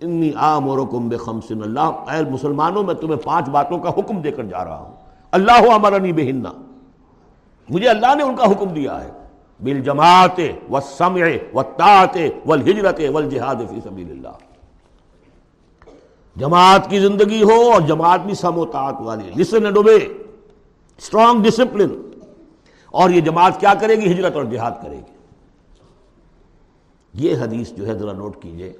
انی آمرکم بخمسن اللہ اے مسلمانوں، میں تمہیں پانچ باتوں کا حکم دے کر جا رہا ہوں۔ اللہ امرنی بہنہ مجھے اللہ نے ان کا حکم دیا ہے۔ بالجماعت والسمع والطاعت والہجرت والجہاد فی سبیل اللہ۔ جماعت کی زندگی ہو اور جماعت بھی سم و طاعت والی۔ Listen and obey strong discipline اور یہ جماعت کیا کرے گی؟ ہجرت اور جہاد کرے گی۔ یہ حدیث جو ہے ذرا نوٹ کیجیے،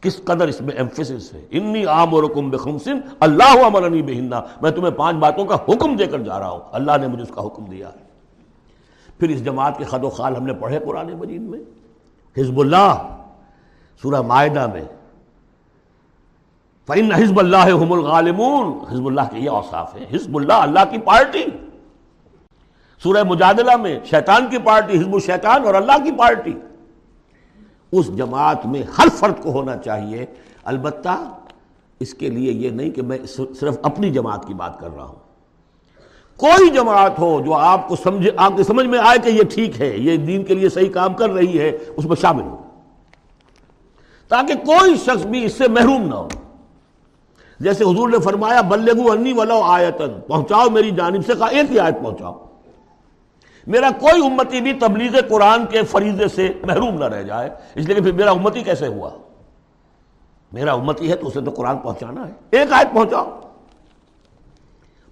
کس قدر اس میں ایمفیسس ہے؟ انی آمرکم بخمسن، اللہ امرنی بہنہ میں تمہیں پانچ باتوں کا حکم دے کر جا رہا ہوں۔ اللہ نے مجھے اس کا حکم دیا۔ ہے پھر اس جماعت کے خد و خال ہم نے پڑھے قرآن مجید میں۔ حزب اللہ، سورہ معاہدہ میں۔ فَإِنَّ حزب اللہ حم الغالمون۔ حزب اللہ کے یہ اوصاف ہیں۔ حزب اللہ اللہ کی پارٹی۔ سورہ مجادلہ میں شیطان کی پارٹی، حزب الشیطان اور اللہ کی پارٹی۔ اس جماعت میں ہر فرد کو ہونا چاہیے۔ البتہ اس کے لیے یہ نہیں کہ میں صرف اپنی جماعت کی بات کر رہا ہوں۔ کوئی جماعت ہو جو آپ کو سمجھے آپ کے سمجھ میں آئے کہ یہ ٹھیک ہے، یہ دین کے لیے صحیح کام کر رہی ہے، اس میں شامل ہو تاکہ کوئی شخص بھی اس سے محروم نہ ہو۔ جیسے حضور نے فرمایا بلگو انی ولو آیتن پہنچاؤ میری جانب سے ایک ہی آیت پہنچاؤ۔ میرا کوئی امتی بھی تبلیغ قرآن کے فریضے سے محروم نہ رہ جائے، اس لیے کہ پھر میرا امتی کیسے ہوا؟ میرا امتی ہے تو اسے تو قرآن پہنچانا ہے۔ ایک آیت پہنچاؤ۔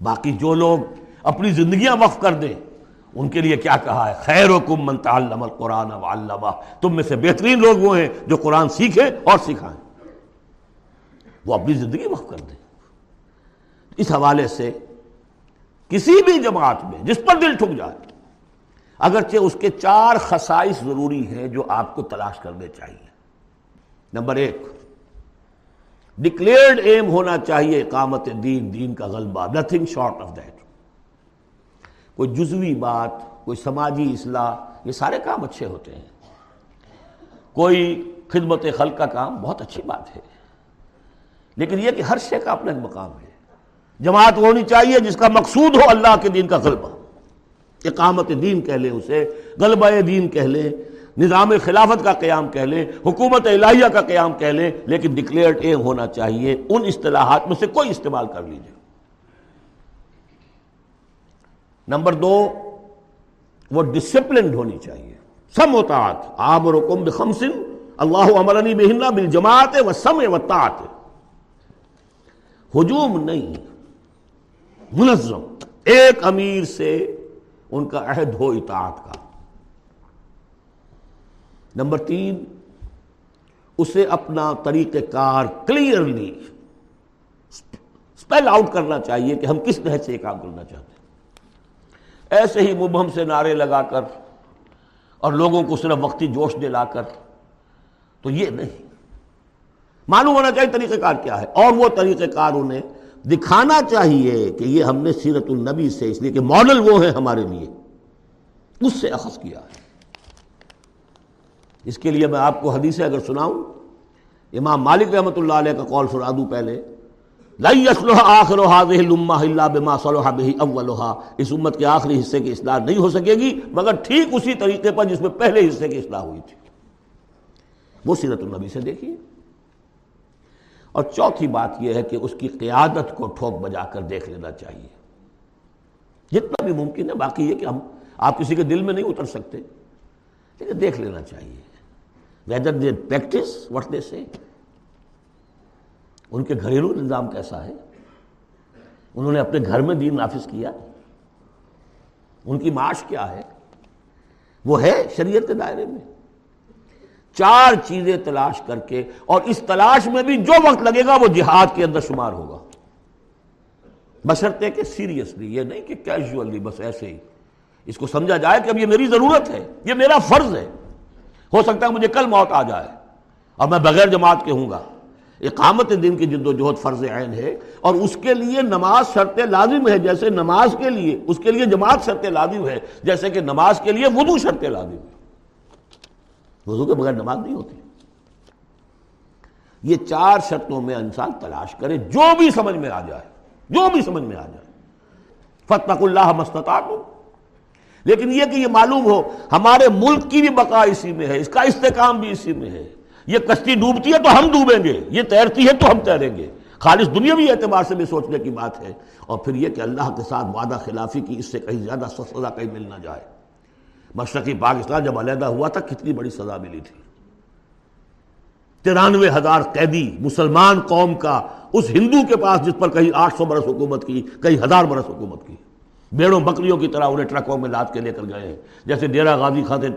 باقی جو لوگ اپنی زندگیاں وقف کر دیں، ان کے لیے کیا کہا ہے؟ خیر و کم منتعلم القرآن تم میں سے بہترین لوگ وہ ہیں جو قرآن سیکھیں اور سکھائیں۔ وہ اپنی زندگی وقف کر دیں۔ اس حوالے سے کسی بھی جماعت میں جس پر دل ٹھک جائے اگرچہ اس کے چار خصائص ضروری ہیں جو آپ کو تلاش کرنے چاہیے۔ نمبر ایک ڈکلیئرڈ ایم ہونا چاہیے اقامت دین دین کا غلبہ نتھنگ شارٹ آف دیٹ کوئی جزوی بات، کوئی سماجی اصلاح، یہ سارے کام اچھے ہوتے ہیں۔ کوئی خدمت خلق کا کام بہت اچھی بات ہے۔ لیکن یہ کہ ہر شے کا اپنا مقام ہے۔ جماعت ہونی چاہیے جس کا مقصود ہو اللہ کے دین کا غلبہ۔ اقامت دین کہہ لیں اسے، غلبہ دین کہہ لیں، نظام خلافت کا قیام کہہ لیں، حکومت الہیہ کا قیام کہہ لیں، لیکن ڈکلیئرڈ ایم ہونا چاہیے، ان اصطلاحات میں سے کوئی استعمال کر لیجیے نمبر دو، وہ ڈسپلنڈ ہونی چاہیے۔ سم وطاعت آب رکم بخمسن، اللہ امرنی بہنا بالجماعت و سم وطاعت ہجوم نہیں، منظم۔ ایک امیر سے ان کا عہد ہو اطاعت کا۔ نمبر تین، اسے اپنا طریقہ کار کلیئرلی اسپیل آؤٹ کرنا چاہیے کہ ہم کس طرح سے یہ کام کرنا چاہتے ہیں۔ ایسے ہی مبہم سے نعرے لگا کر اور لوگوں کو صرف وقتی جوش دلا کر، تو یہ نہیں۔ معلوم ہونا چاہیے طریقہ کار کیا ہے۔ اور وہ طریقہ کار انہیں دکھانا چاہیے کہ یہ ہم نے سیرت النبی سے، اس لیے کہ ماڈل وہ ہیں ہمارے لیے۔ اس سے اخذ کیا ہے۔ اس کے لیے میں آپ کو حدیث اگر سناؤں، امام مالک رحمۃ اللہ علیہ کا قول سنا دوں پہلے۔ اس امت کے آخری حصے کی اصلاح نہیں ہو سکے گی، مگر ٹھیک اسی طریقے پر جس میں پہلے حصے کی اصلاح ہوئی تھی۔ وہ سیرت النبی سے دیکھیے۔ اور چوتھی بات یہ ہے کہ اس کی قیادت کو ٹھوک بجا کر دیکھ لینا چاہیے۔ جتنا بھی ممکن ہے، باقی یہ کہ ہم، آپ کسی کے دل میں نہیں اتر سکتے، لیکن دیکھ لینا چاہیے۔ Whether they practise what they say ان کے گھریلو نظام کیسا ہے؟ انہوں نے اپنے گھر میں دین نافذ کیا؟ ان کی معاش کیا ہے؟ وہ ہے شریعت کے دائرے میں۔ چار چیزیں تلاش کر کے اور اس تلاش میں بھی جو وقت لگے گا وہ جہاد کے اندر شمار ہوگا۔ بشرتے کہ سیریسلی، یہ نہیں کہ کیجولی بس ایسے ہی۔ اس کو سمجھا جائے کہ اب یہ میری ضرورت ہے، یہ میرا فرض ہے۔ ہو سکتا ہے مجھے کل موت آ جائے۔ اور میں بغیر جماعت کے ہوں گا۔ اقامت دن کی جد و جہد فرض عین ہے اور اس کے لیے نماز شرط لازم ہے جیسے نماز کے لیے، اس کے لیے جماعت شرط لازم ہے جیسے کہ نماز کے لیے وضو شرط لازم ہے وضو کے بغیر نماز نہیں ہوتی۔ یہ چار شرطوں میں انسان تلاش کرے، جو بھی سمجھ میں آ جائے، جو بھی سمجھ میں آ جائے۔ فتق اللہ مستطاعت لیکن یہ کہ یہ معلوم ہو، ہمارے ملک کی بھی بقا اسی میں ہے، اس کا استحکام بھی اسی میں ہے۔ یہ کشتی ڈوبتی ہے تو ہم ڈوبیں گے، یہ تیرتی ہے تو ہم تیریں گے۔ خالص دنیاوی اعتبار سے بھی سوچنے کی بات ہے۔ اور پھر یہ کہ اللہ کے ساتھ وعدہ خلافی کی اس سے کہیں زیادہ سزا کہیں مل نہ جائے۔ مشرقی پاکستان جب علیحدہ ہوا تھا، کتنی بڑی سزا ملی تھی۔ ترانوے ہزار قیدی مسلمان قوم کا اس ہندو کے پاس جس پر کہیں آٹھ سو برس حکومت کی کئی ہزار برس حکومت کی۔ بیڑوں بکریوں کی طرح انہیں ٹرکوں میں لاد کے لے کر گئے ہیں۔ جیسے ڈیرا غازی خاطر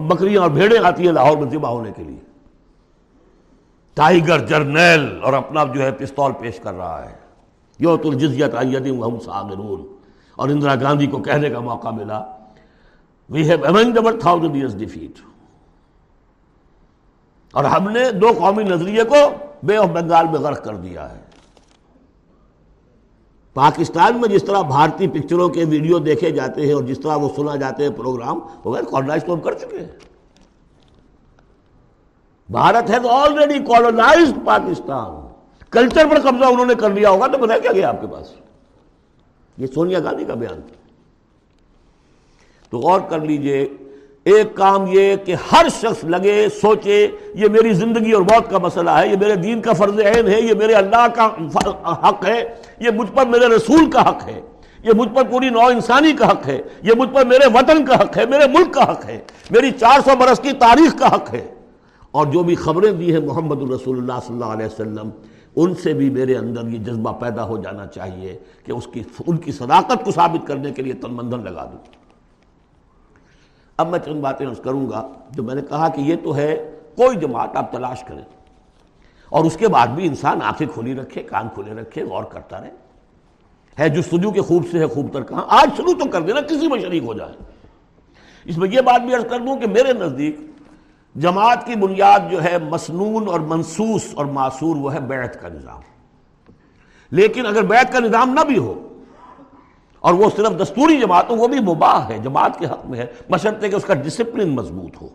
بکریاں اور بھیڑیں آتی ہیں لاہور میں ذبح ہونے کے لیے۔ ٹائیگر جرنیل اور اپنا جو ہے پستول پیش کر رہا ہے۔ یو تو جزیت ہم ساگرون اور اندرا گاندھی کو کہنے کا موقع ملا۔ We have avenged thousand years defeat اور ہم نے دو قومی نظریے کو بے آف بنگال میں غرق کر دیا ہے۔ پاکستان میں جس طرح بھارتی پکچروں کے ویڈیو دیکھے جاتے ہیں اور جس طرح وہ سنا جاتے ہیں پروگرام، وہ کالونائز تو ہم کر چکے ہیں۔ بھارت ہے آلریڈی کالونائز پاکستان۔ کلچر پر قبضہ انہوں نے کر لیا ہوگا تو بتا کیا گیا آپ کے پاس؟ یہ سونیا گاندھی کا بیان۔ تھا تو غور کر لیجیے، ایک کام یہ کہ ہر شخص لگے، سوچے، یہ میری زندگی اور موت کا مسئلہ ہے، یہ میرے دین کا فرض عین ہے، یہ میرے اللہ کا حق ہے، یہ مجھ پر میرے رسول کا حق ہے، یہ مجھ پر پوری نو انسانی کا حق ہے، یہ مجھ پر میرے وطن کا حق ہے، میرے ملک کا حق ہے، میری چار سو برس کی تاریخ کا حق ہے۔ اور جو بھی خبریں دی ہیں محمد الرسول اللہ صلی اللہ علیہ وسلم، ان سے بھی میرے اندر یہ جذبہ پیدا ہو جانا چاہیے کہ اس کی ان کی صداقت کو ثابت کرنے کے لیے تن مندن لگا دوں۔ اب میں چند باتیں کروں گا، جو میں نے کہا کہ یہ تو ہے، کوئی جماعت آپ تلاش کریں۔ اور اس کے بعد بھی انسان آنکھیں کھلی رکھے، کان کھلے رکھے، غور کرتا رہے۔ ہے، جو سجو کے خوب سے ہے، خوب تر کہاں، آج شروع تو کر دینا، کسی میں شریک ہو جائے۔ اس میں یہ بات بھی عرض کر دوں کہ میرے نزدیک جماعت کی بنیاد جو ہے، مسنون اور منسوس اور معصور، وہ ہے بیعت کا نظام۔ لیکن اگر بیعت کا نظام نہ بھی ہو اور وہ صرف دستوری جماعت ہو وہ بھی مباح ہے، جماعت کے حق میں ہے بشرطے کہ اس کا ڈسپلن مضبوط ہو۔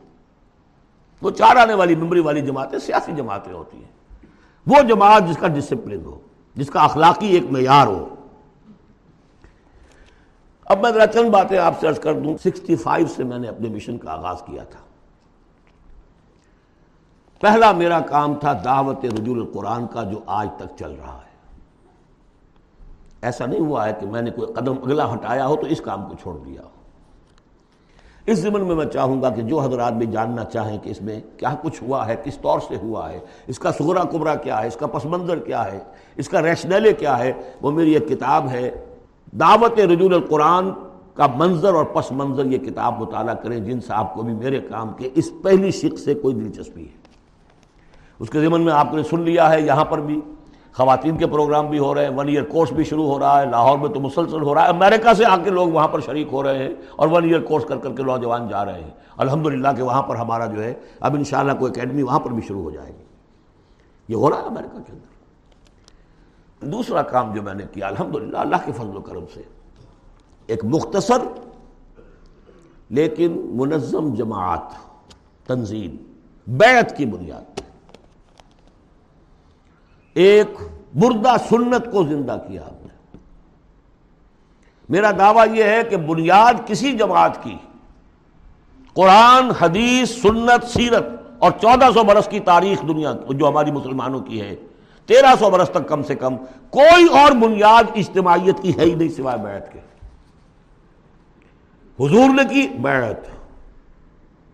وہ چار آنے والی ممبری والی جماعتیں سیاسی جماعتیں ہوتی ہیں۔ وہ جماعت جس کا ڈسپلن ہو، جس کا اخلاقی ایک معیار ہو۔ اب میں ذرا چند باتیں آپ سے عرض کر دوں۔ سکسٹی فائیو سے میں نے اپنے مشن کا آغاز کیا تھا۔ پہلا میرا کام تھا دعوت رجول القرآن کا جو آج تک چل رہا ہے۔ ایسا نہیں ہوا ہے کہ میں نے کوئی قدم اگلا ہٹایا ہو تو اس کام کو چھوڑ دیا ہو۔ اس زمن میں میں چاہوں گا کہ جو حضرات بھی جاننا چاہیں کہ اس میں کیا کچھ ہوا ہے، کس طور سے ہوا ہے، اس کا سغرا کبرا کیا ہے، اس کا پس منظر کیا ہے، اس کا ریشنلے کیا ہے، وہ میری ایک کتاب ہے۔ دعوت رجول القرآن کا منظر اور پس منظر یہ کتاب مطالعہ کریں جن صاحب کو بھی میرے کام کے اس پہلی شک سے کوئی دلچسپی ہے۔ اس کے ضمن میں آپ نے سن لیا ہے، یہاں پر بھی خواتین کے پروگرام بھی ہو رہے ہیں ون ایئر کورس بھی شروع ہو رہا ہے، لاہور میں تو مسلسل ہو رہا ہے، امریکہ سے آ کے لوگ وہاں پر شریک ہو رہے ہیں اور ون ایئر کورس کر کر کے نوجوان جا رہے ہیں۔ الحمدللہ کہ وہاں پر ہمارا جو ہے، اب انشاءاللہ کوئی اکیڈمی وہاں پر بھی شروع ہو جائے گی۔ یہ ہو رہا ہے امریکہ کے اندر۔ دوسرا کام جو میں نے کیا، الحمدللہ اللہ کے فضل و کرم سے ایک مختصر لیکن منظم جماعت، تنظیم، بیعت کی بنیاد۔ ایک مردہ سنت کو زندہ کیا آپ نے۔ میرا دعویٰ یہ ہے کہ بنیاد کسی جماعت کی، قرآن، حدیث، سنت، سیرت اور چودہ سو برس کی تاریخ دنیا جو ہماری مسلمانوں کی ہے، تیرہ سو برس تک کم سے کم کوئی اور بنیاد اجتماعیت کی ہے ہی نہیں سوائے بیعت کے۔ حضور نے کی بیعت۔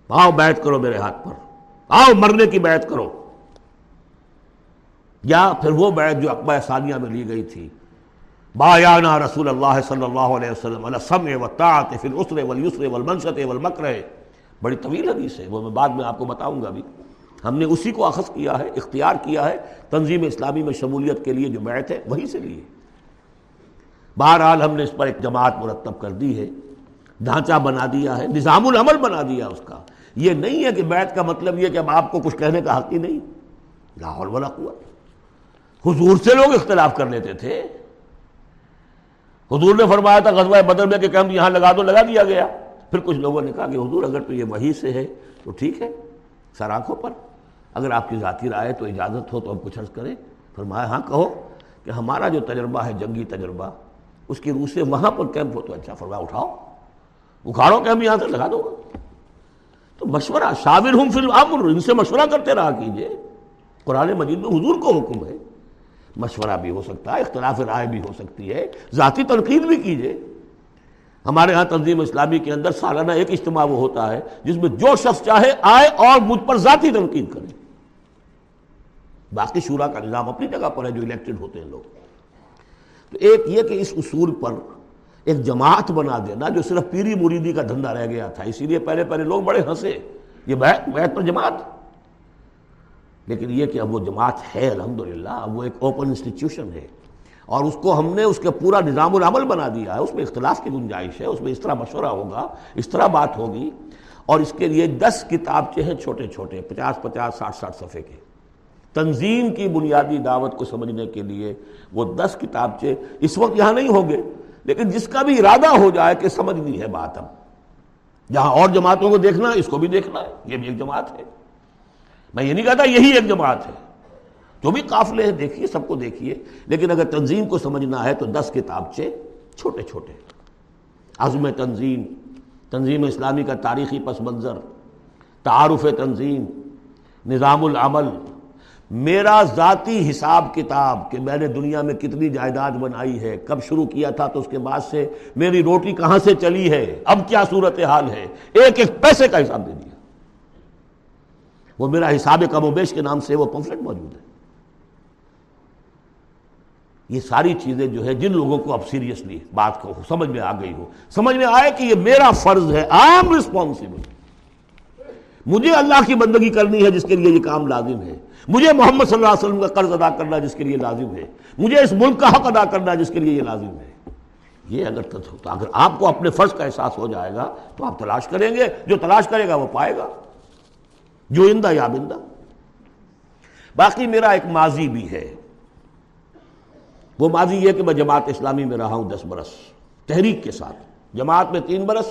آؤ بیعت کرو میرے ہاتھ پر۔ آؤ مرنے کی بیعت کرو۔ یا پھر وہ بیعت جو اقبا ثانیہ میں لی گئی تھی۔ بایانا رسول اللہ صلی اللہ علیہ وسلم علیہ سمع و طاعت فی الاسر والیسر والمنشط والمکر۔ بڑی طویل حدیث ہے، وہ میں بعد میں آپ کو بتاؤں گا بھی ہم نے اسی کو اخذ کیا ہے، اختیار کیا ہے تنظیم اسلامی میں شمولیت کے لیے جو بیعت ہے وہی سے لیے۔ بہرحال ہم نے اس پر ایک جماعت مرتب کر دی ہے، ڈھانچہ بنا دیا ہے، نظام العمل بنا دیا اس کا۔ یہ نہیں ہے کہ بیعت کا مطلب یہ کہ اب آپ کو کچھ کہنے کا حق ہی نہیں۔ لاہور والا قوت۔ حضور سے لوگ اختلاف کر لیتے تھے۔ حضور نے فرمایا تھا، غزوہ بدر میں کہ کیمپ یہاں لگا دو، لگا دیا گیا۔ پھر کچھ لوگوں نے کہا کہ حضور، اگر تو یہ وہی سے ہے تو ٹھیک ہے، سر آنکھوں پر۔ اگر آپ کی ذاتی رائے تو اجازت ہو تو ہم کچھ عرض کریں۔ فرمایا ہاں کہو کہ ہمارا جو تجربہ ہے، جنگی تجربہ، اس کی روح سے وہاں پر کیمپ ہو تو اچھا۔ فرمایا، اٹھاؤ، اکھاڑو کیمپ یہاں سے لگا دو۔ تو مشورہ شاور ہوں فی الامر ان سے مشورہ کرتے رہا کیجیے۔ قرآن مجید میں حضور کو حکم ہے۔ مشورہ بھی ہو سکتا ہے، اختلاف رائے بھی ہو سکتی ہے۔ ذاتی تنقید بھی کیجیے۔ ہمارے ہاں تنظیم اسلامی کے اندر سالانہ ایک اجتماع وہ ہوتا ہے جس میں جو شخص چاہے آئے اور مجھ پر ذاتی تنقید کرے۔ باقی شورا کا نظام اپنی جگہ پر ہے جو الیکٹڈ ہوتے ہیں لوگ۔ تو ایک یہ کہ اس اصول پر ایک جماعت بنا دینا جو صرف پیری مریدی کا دھندا رہ گیا تھا، اسی لیے پہلے پہلے لوگ بڑے ہنسے۔ یہ بیت بیت پر جماعت۔ لیکن یہ کہ اب وہ جماعت ہے، الحمدللہ، اب وہ ایک اوپن انسٹیٹیوشن ہے۔ اور اس کو ہم نے اس کے پورا نظام العمل بنا دیا ہے۔ اس میں اختلاف کی گنجائش ہے، اس میں اس طرح مشورہ ہوگا، اس طرح بات ہوگی۔ اور اس کے لیے دس کتاب ہیں چھوٹے چھوٹے، پچاس پچاس، ساٹھ ساٹھ صفحے کے۔ تنظیم کی بنیادی دعوت کو سمجھنے کے لیے وہ دس کتاب اس وقت یہاں نہیں ہوں گے، لیکن جس کا بھی ارادہ ہو جائے کہ سمجھنی ہے بات اب۔ جہاں اور جماعتوں کو دیکھنا ہے، اس کو بھی دیکھنا ہے، یہ بھی ایک جماعت ہے۔ میں یہ نہیں کہتا یہی ایک جماعت ہے۔ جو بھی قافلے ہیں دیکھیے، سب کو دیکھیے۔ لیکن اگر تنظیم کو سمجھنا ہے تو دس کتابچے چھوٹے چھوٹے۔ عزم تنظیم تنظیم اسلامی کا تاریخی پس منظر، تعارف تنظیم، نظام العمل۔ میرا ذاتی حساب کتاب کہ میں نے دنیا میں کتنی جائیداد بنائی ہے، کب شروع کیا تھا تو اس کے بعد سے میری روٹی کہاں سے چلی ہے؟ اب کیا صورت حال ہے؟ ایک ایک پیسے کا حساب دے دیا۔ وہ میرا حساب کم و بیش کے نام سے وہ پمفلٹ موجود ہے۔ یہ ساری چیزیں جو ہے جن لوگوں کو اب سیریسلی بات کو سمجھ میں آ گئی ہو، سمجھ میں آئے کہ یہ میرا فرض ہے آئی ایم مجھے اللہ کی بندگی کرنی ہے جس کے لیے یہ کام لازم ہے۔ مجھے محمد صلی اللہ علیہ وسلم کا قرض ادا کرنا جس کے لیے لازم ہے۔ مجھے اس ملک کا حق ادا کرنا جس کے لیے یہ لازم ہے۔ یہ اگر تو اگر آپ کو اپنے فرض کا احساس ہو جائے گا تو آپ تلاش کریں گے، جو تلاش کرے گا وہ پائے گا۔ جو اندہ یا بندہ باقی میرا ایک ماضی بھی ہے۔ وہ ماضی یہ کہ میں جماعت اسلامی میں رہا ہوں دس برس، تحریک کے ساتھ۔ جماعت میں تین برس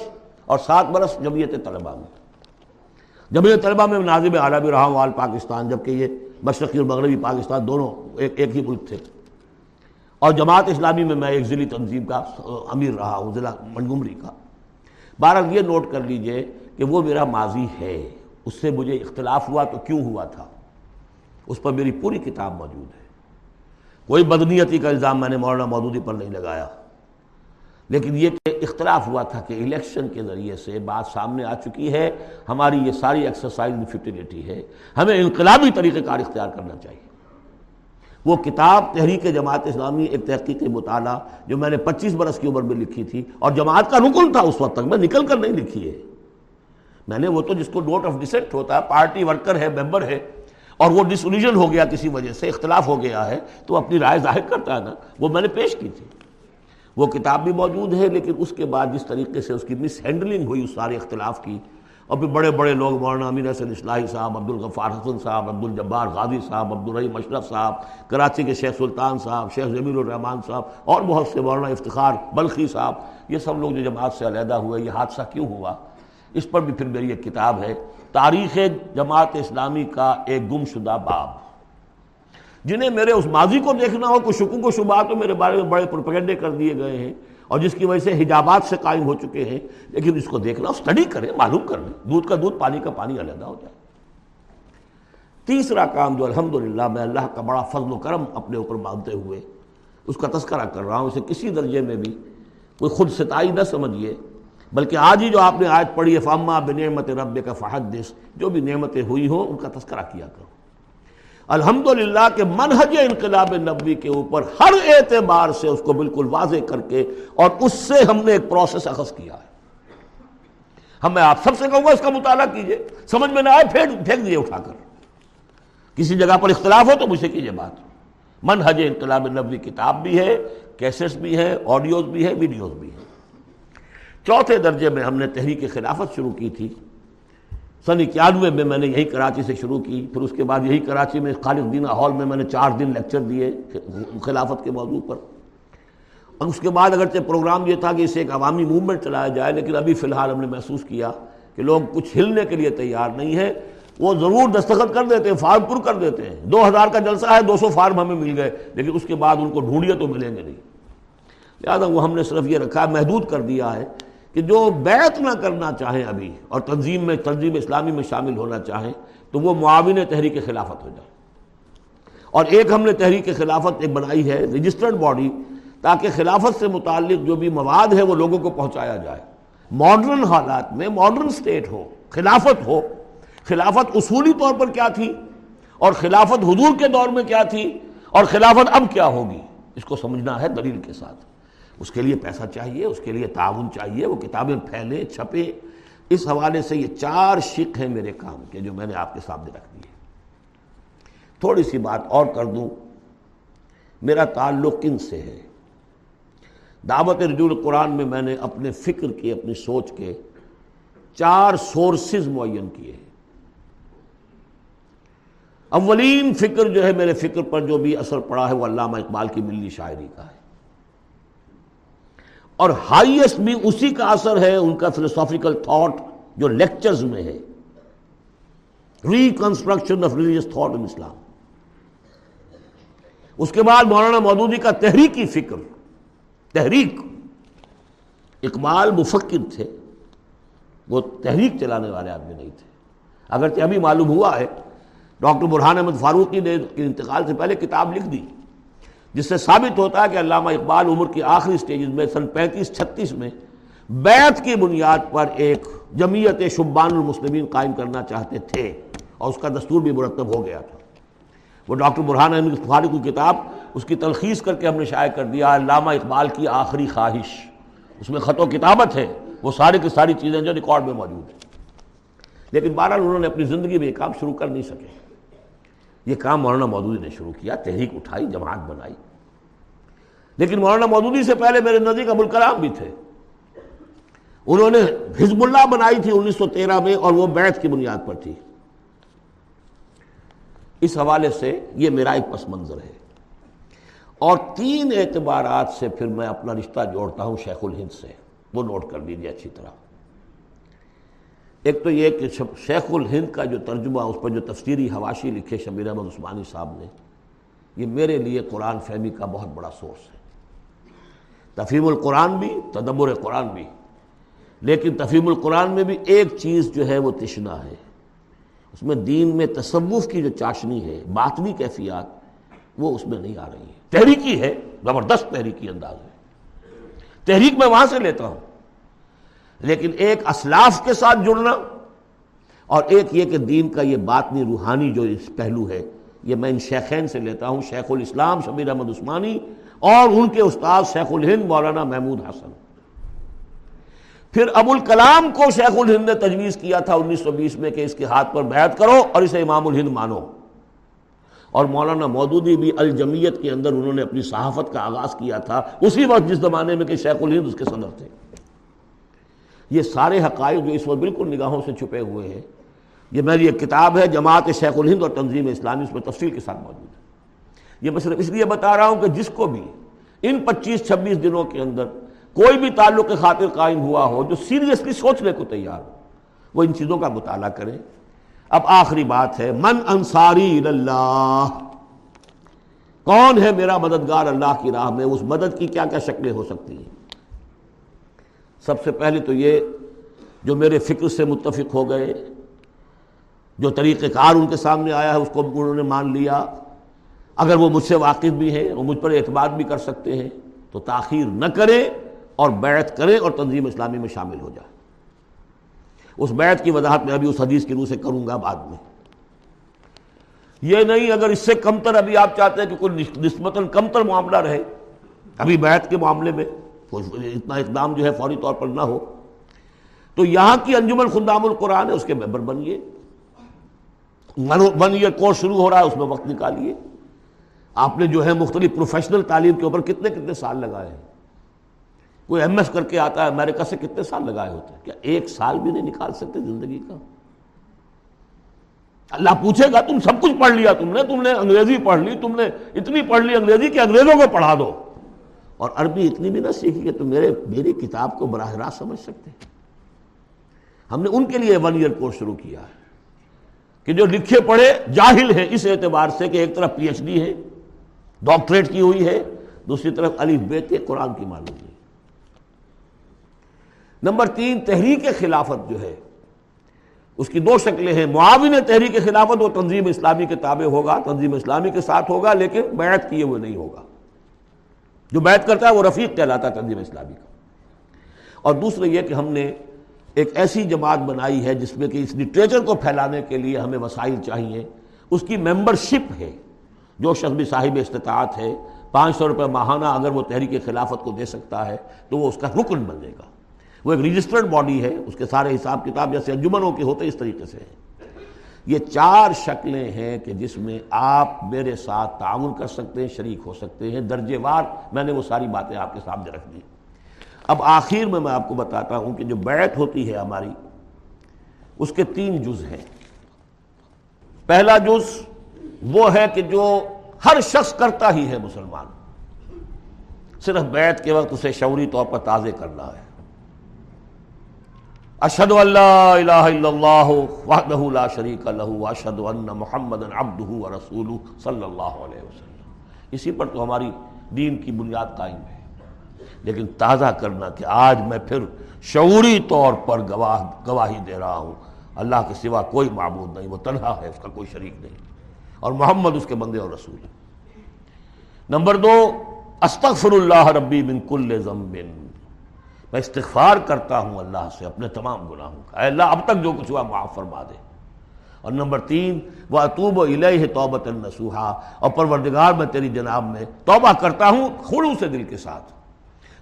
اور سات برس جمعیت طلبہ میں۔ جمعیت طلبہ میں ناظم اعلیٰ بھی رہا ہوں، آل پاکستان، جبکہ یہ مشرقی اور مغربی پاکستان دونوں ایک ایک ہی ملک تھے۔ اور جماعت اسلامی میں میں ایک ضلعی تنظیم کا، امیر رہا ہوں، ضلع منگمری کا۔ بارہ یہ نوٹ کر لیجیے کہ وہ میرا ماضی ہے۔ اس سے مجھے اختلاف ہوا تو کیوں ہوا تھا؟ اس پر میری پوری کتاب موجود ہے۔ کوئی بدنیتی کا الزام میں نے مولانا مودودی پر نہیں لگایا۔ لیکن یہ کہ اختلاف ہوا تھا کہ الیکشن کے ذریعے سے بات سامنے آ چکی ہے، ہماری یہ ساری ایکسرسائز فٹیلیٹی ہے۔ ہمیں انقلابی طریقہ کار اختیار کرنا چاہیے۔ وہ کتاب تحریک جماعت اسلامی ایک تحقیقی مطالعہ جو میں نے پچیس برس کی عمر میں لکھی تھی اور جماعت کا رکن تھا اس وقت تک، میں نکل کر نہیں لکھی ہے۔ میں نے وہ تو جس کو نوٹ آف ڈسینٹ ہوتا ہے پارٹی ورکر ہے ممبر ہے، اور وہ ڈسولیجن ہو گیا کسی وجہ سے، اختلاف ہو گیا ہے، تو اپنی رائے ظاہر کرتا ہے نا، وہ میں نے پیش کی تھی۔ وہ کتاب بھی موجود ہے، لیکن اس کے بعد جس طریقے سے اس کی مس ہینڈلنگ ہوئی، اس سارے اختلاف کی۔ اور پھر بڑے بڑے لوگ، مولانا امین حسن اصلاحی صاحب عبد الغفار حسن صاحب عبد الجبار غازی صاحب عبد الرحیم اشرف صاحب، کراچی کے شیخ سلطان صاحب، شیخ جمیل الرحمان صاحب، اور بہت سے مولانا افتخار بلخی صاحب۔ یہ سب لوگ جو جماعت سے علیحدہ ہوئے، یہ حادثہ کیوں ہوا؟ اس پر بھی پھر میری ایک کتاب ہے، تاریخ جماعت اسلامی کا ایک گم شدہ باب۔ جنہیں میرے اس ماضی کو دیکھنا ہو، کچھ شکو کو شبہ تو میرے بارے میں بڑے پروپیگنڈے کر دیے گئے ہیں اور جس کی وجہ سے حجابات سے قائم ہو چکے ہیں، لیکن اس کو دیکھنا اسٹڈی کریں، معلوم کر لیں۔ دودھ کا دودھ، پانی کا پانی علیحدہ ہو جائے۔ تیسرا کام جو الحمدللہ، میں اللہ کا بڑا فضل و کرم اپنے اوپر مانتے ہوئے اس کا تذکرہ کر رہا ہوں، اسے کسی درجے میں بھی کوئی خود ستائی نہ سمجھیے۔ بلکہ آج ہی جو آپ نے آج پڑھی ہے فاما بنعمت رب کا فحدث، جو بھی نعمتیں ہوئی ہوں، ان کا تذکرہ کیا کرو۔ الحمدللہ کہ منہج انقلاب نبوی کے اوپر ہر اعتبار سے اس کو بالکل واضح کر کے اور اس سے ہم نے ایک پروسیس اخذ کیا ہے۔ ہم میں آپ سب سے کہوں گا، اس کا مطالعہ کیجیے۔ سمجھ میں نہ آئے، پھینک دیے اٹھا کر۔ کسی جگہ پر اختلاف ہو تو مجھ سے کیجیے بات۔ منہج انقلاب نبوی کتاب بھی ہے کیسٹس بھی ہے آڈیوز بھی ہے ویڈیوز بھی ہے چوتھے درجے میں ہم نے تحریک خلافت شروع کی تھی۔ سن اکیانوے میں میں نے یہی کراچی سے شروع کی، پھر اس کے بعد یہی کراچی میں خالد دینہ ہال میں میں نے چار دن لیکچر دیے خلافت کے موضوع پر۔ اور اس کے بعد اگرچہ پروگرام یہ تھا کہ اسے ایک عوامی موومنٹ چلایا جائے، لیکن ابھی فی الحال ہم نے محسوس کیا کہ لوگ کچھ ہلنے کے لیے تیار نہیں ہے وہ ضرور دستخط کر دیتے ہیں، فارم پر کر دیتے ہیں۔ دو ہزار کا جلسہ ہے، دو سو فارم ہمیں مل گئے، لیکن اس کے بعد ان کو ڈھونڈیے تو ملیں گے نہیں۔ لہٰذا وہ ہم نے صرف یہ رکھا، محدود کر دیا ہے کہ جو بیعت نہ کرنا چاہیں ابھی اور تنظیم میں تنظیم اسلامی میں شامل ہونا چاہیں تو وہ معاون تحریک خلافت ہو جائے۔ اور ایک ہم نے تحریک خلافت ایک بنائی ہے رجسٹرڈ باڈی تاکہ خلافت سے متعلق جو بھی مواد ہے وہ لوگوں کو پہنچایا جائے۔ ماڈرن حالات میں ماڈرن سٹیٹ ہو، خلافت ہو۔ خلافت اصولی طور پر کیا تھی؟ اور خلافت حضور کے دور میں کیا تھی؟ اور خلافت اب کیا ہوگی؟ اس کو سمجھنا ہے دلیل کے ساتھ۔ اس کے لیے پیسہ چاہیے، اس کے لیے تعاون چاہیے، وہ کتابیں پھیلیں، چھپیں۔ اس حوالے سے یہ چار شک ہیں میرے کام کے جو میں نے آپ کے سامنے رکھ دیے۔ تھوڑی سی بات اور کر دوں۔ میرا تعلق کن سے ہے؟ دعوت رجوع قرآن میں میں نے اپنے فکر کے اپنی سوچ کے چار سورسز معین کیے ہیں۔ اولین فکر جو ہے میرے فکر پر جو بھی اثر پڑا ہے، وہ علامہ اقبال کی ملی شاعری کا ہے۔ اور ہائیسٹ بھی اسی کا اثر ہے ان کا فلسافیکل تھاٹ جو لیکچرز میں ہے۔ Reconstruction of religious thought in Islam اس کے بعد مولانا مودودی کا تحریکی فکر۔ تحریک۔ اقبال مفکر تھے۔ وہ تحریک چلانے والے آدمی نہیں تھے۔ اگرچہ ابھی معلوم ہوا ہے، ڈاکٹر برحان احمد فاروقی نے انتقال سے پہلے کتاب لکھ دی۔ جس سے ثابت ہوتا ہے کہ علامہ اقبال عمر کی آخری سٹیجز میں سن پینتیس چھتیس میں بیعت کی بنیاد پر ایک جمعیت شبان المسلمین قائم کرنا چاہتے تھے اور اس کا دستور بھی مرتب ہو گیا تھا۔ وہ ڈاکٹر برحان احمد فاروق کی کتاب اس کی تلخیص کر کے ہم نے شائع کر دیا، علامہ اقبال کی آخری خواہش۔ اس میں خط و کتابت ہے، وہ ساری کی ساری چیزیں جو ریکارڈ میں موجود ہیں۔ لیکن بہرحال انہوں نے اپنی زندگی میں یہ کام شروع کر نہیں سکے۔ یہ کام مولانا مودودی نے شروع کیا، تحریک اٹھائی، جماعت بنائی۔ لیکن مولانا مودودی سے پہلے میرے نزدیک ابوالکلام بھی تھے۔ انہوں نے حزب اللہ بنائی تھی انیس سو تیرہ میں اور وہ بیعت کی بنیاد پر تھی۔ اس حوالے سے یہ میرا ایک پس منظر ہے۔ اور تین اعتبارات سے پھر میں اپنا رشتہ جوڑتا ہوں شیخ الہند سے۔ وہ نوٹ کر لیجیے اچھی طرح۔ ایک تو یہ کہ شیخ الہند کا جو ترجمہ، اس پر جو تفسیری حواشی لکھے شبیر احمد عثمانی صاحب نے، یہ میرے لیے قرآن فہمی کا بہت بڑا سورس ہے۔ تفہیم القرآن بھی، تدبر قرآن بھی۔ لیکن تفہیم القرآن میں بھی ایک چیز جو ہے وہ تشنا ہے۔ اس میں دین میں تصوف کی جو چاشنی ہے، باطنی کیفیات، وہ اس میں نہیں آ رہی ہے تحریکی ہے، زبردست تحریکی انداز ہے تحریک میں وہاں سے لیتا ہوں۔ لیکن ایک اسلاف کے ساتھ جڑنا اور ایک یہ کہ دین کا یہ باطنی روحانی جو اس پہلو ہے، یہ میں ان شیخین سے لیتا ہوں، شیخ الاسلام شبیر احمد عثمانی اور ان کے استاد شیخ الہند مولانا محمود حسن۔ پھر ابو الکلام کو شیخ الہند نے تجویز کیا تھا انیس سو بیس میں کہ اس کے ہاتھ پر بیعت کرو اور اسے امام الہند مانو۔ اور مولانا مودودی بھی الجمیت کے اندر انہوں نے اپنی صحافت کا آغاز کیا تھا۔ اسی وقت جس زمانے میں کہ شیخ الہند اس کے صدر تھے۔ یہ سارے حقائق جو اس وقت بالکل نگاہوں سے چھپے ہوئے ہیں، یہ میری ایک کتاب ہے جماعت شیخ الہند اور تنظیم اسلامی، اس میں تفصیل کے ساتھ موجود ہے۔ یہ میں صرف اس لیے بتا رہا ہوں کہ جس کو بھی ان پچیس چھبیس دنوں کے اندر کوئی بھی تعلق خاطر قائم ہوا ہو، جو سیریسلی سوچنے کو تیار ہو، وہ ان چیزوں کا مطالعہ کرے۔ اب آخری بات ہے، من انصاری اللہ۔ کون ہے میرا مددگار اللہ کی راہ میں؟ اس مدد کی کیا کیا شکلیں ہو سکتی ہیں؟ سب سے پہلے تو یہ جو میرے فکر سے متفق ہو گئے، جو طریقہ کار ان کے سامنے آیا ہے، اس کو انہوں نے مان لیا۔ اگر وہ مجھ سے واقف بھی ہیں وہ مجھ پر اعتماد بھی کر سکتے ہیں، تو تاخیر نہ کریں اور بیعت کریں اور تنظیم اسلامی میں شامل ہو جائے اس بیعت کی وضاحت میں ابھی اس حدیث کی روح سے کروں گا بعد میں۔ یہ نہیں اگر اس سے کمتر ابھی آپ چاہتے ہیں کہ کوئی نسبتاً کمتر معاملہ رہے، ابھی بیعت کے معاملے میں اتنا اقدام جو ہے فوری طور پر نہ ہو، تو یہاں کی انجمن خندام القرآن ہے، اس کے ممبر بنیے۔ ون ایئر کورس شروع ہو رہا ہے، اس میں وقت نکالیے۔ آپ نے جو ہے مختلف پروفیشنل تعلیم کے اوپر کتنے کتنے سال لگائے ہیں؟ کوئی ایم ایس کر کے آتا ہے امریکہ سے کتنے سال لگائے ہوتے ہیں؟ کیا ایک سال بھی نہیں نکال سکتے زندگی کا؟ اللہ پوچھے گا، تم سب کچھ پڑھ لیا، تم نے تم نے انگریزی پڑھ لی، تم نے اتنی پڑھ لی، انگریزی کہ انگریزوں کو پڑھا دو۔ اور عربی اتنی بھی نہ سیکھی کہ تم میرے، میری کتاب کو براہ راست سمجھ سکتے۔ ہم نے ان کے لیے ون ایئر کورس شروع کیا ہے کہ جو لکھے پڑھے جاہل ہیں اس اعتبار سے کہ ایک طرف پی ایچ ڈی ہے ڈاکٹریٹ کی ہوئی ہے، دوسری طرف علی بیت قرآن کی معلوم ہے۔ نمبر تین، تحریک خلافت جو ہے، اس کی دو شکلیں ہیں۔ معاون تحریک خلافت وہ تنظیم اسلامی کے تابع ہوگا، تنظیم اسلامی کے ساتھ ہوگا، لیکن بیعت کیے ہوئے نہیں ہوگا۔ جو بیعت کرتا ہے، وہ رفیق کہلاتا ہے تنظیم اسلامی کا۔ اور دوسرے یہ کہ ہم نے ایک ایسی جماعت بنائی ہے جس میں کہ اس لٹریچر کو پھیلانے کے لیے ہمیں وسائل چاہیے۔ اس کی ممبرشپ ہے۔ جو شخص بھی صاحب استطاعت ہے، پانچ سو روپے ماہانہ اگر وہ تحریک خلافت کو دے سکتا ہے، تو وہ اس کا رکن بن جائے گا۔ وہ ایک رجسٹرڈ باڈی ہے، اس کے سارے حساب کتاب جیسے انجمنوں کے ہوتے اس طریقے سے ہیں یہ چار شکلیں ہیں کہ جس میں آپ میرے ساتھ تعاون کر سکتے ہیں، شریک ہو سکتے ہیں۔ درجے وار میں نے وہ ساری باتیں آپ کے سامنے رکھ دی۔ اب آخر میں میں آپ کو بتاتا ہوں کہ جو بیعت ہوتی ہے ہماری، اس کے تین جز ہیں۔ پہلا جز وہ ہے کہ جو ہر شخص کرتا ہی ہے مسلمان۔ صرف بیعت کے وقت اسے شعوری طور پر تازے کرنا ہے۔ اشد اللہ الہ الا اللہ وحدہ لا شریک لہ اشد ان محمد عبدہ ورسولہ صلی اللہ علیہ وسلم۔ اسی پر تو ہماری دین کی بنیاد قائم ہے۔ لیکن تازہ کرنا کہ آج میں پھر شعوری طور پر گواہ، گواہی دے رہا ہوں۔ اللہ کے سوا کوئی معبود نہیں، وہ تنہا ہے، اس کا کوئی شریک نہیں۔ اور محمد اس کے بندے اور رسول ہیں۔ نمبر دو استغفر اللہ ربی من کل ذنب میں استغفار کرتا ہوں اللہ سے، اپنے تمام گناہوں کا۔ اے اللہ، اب تک جو کچھ ہوا معاف فرما دے۔ اور نمبر تین وہ اطوب و الہ توبت النسوحا اور پروردگار، میں تیری جناب میں توبہ کرتا ہوں خلو سے دل کے ساتھ۔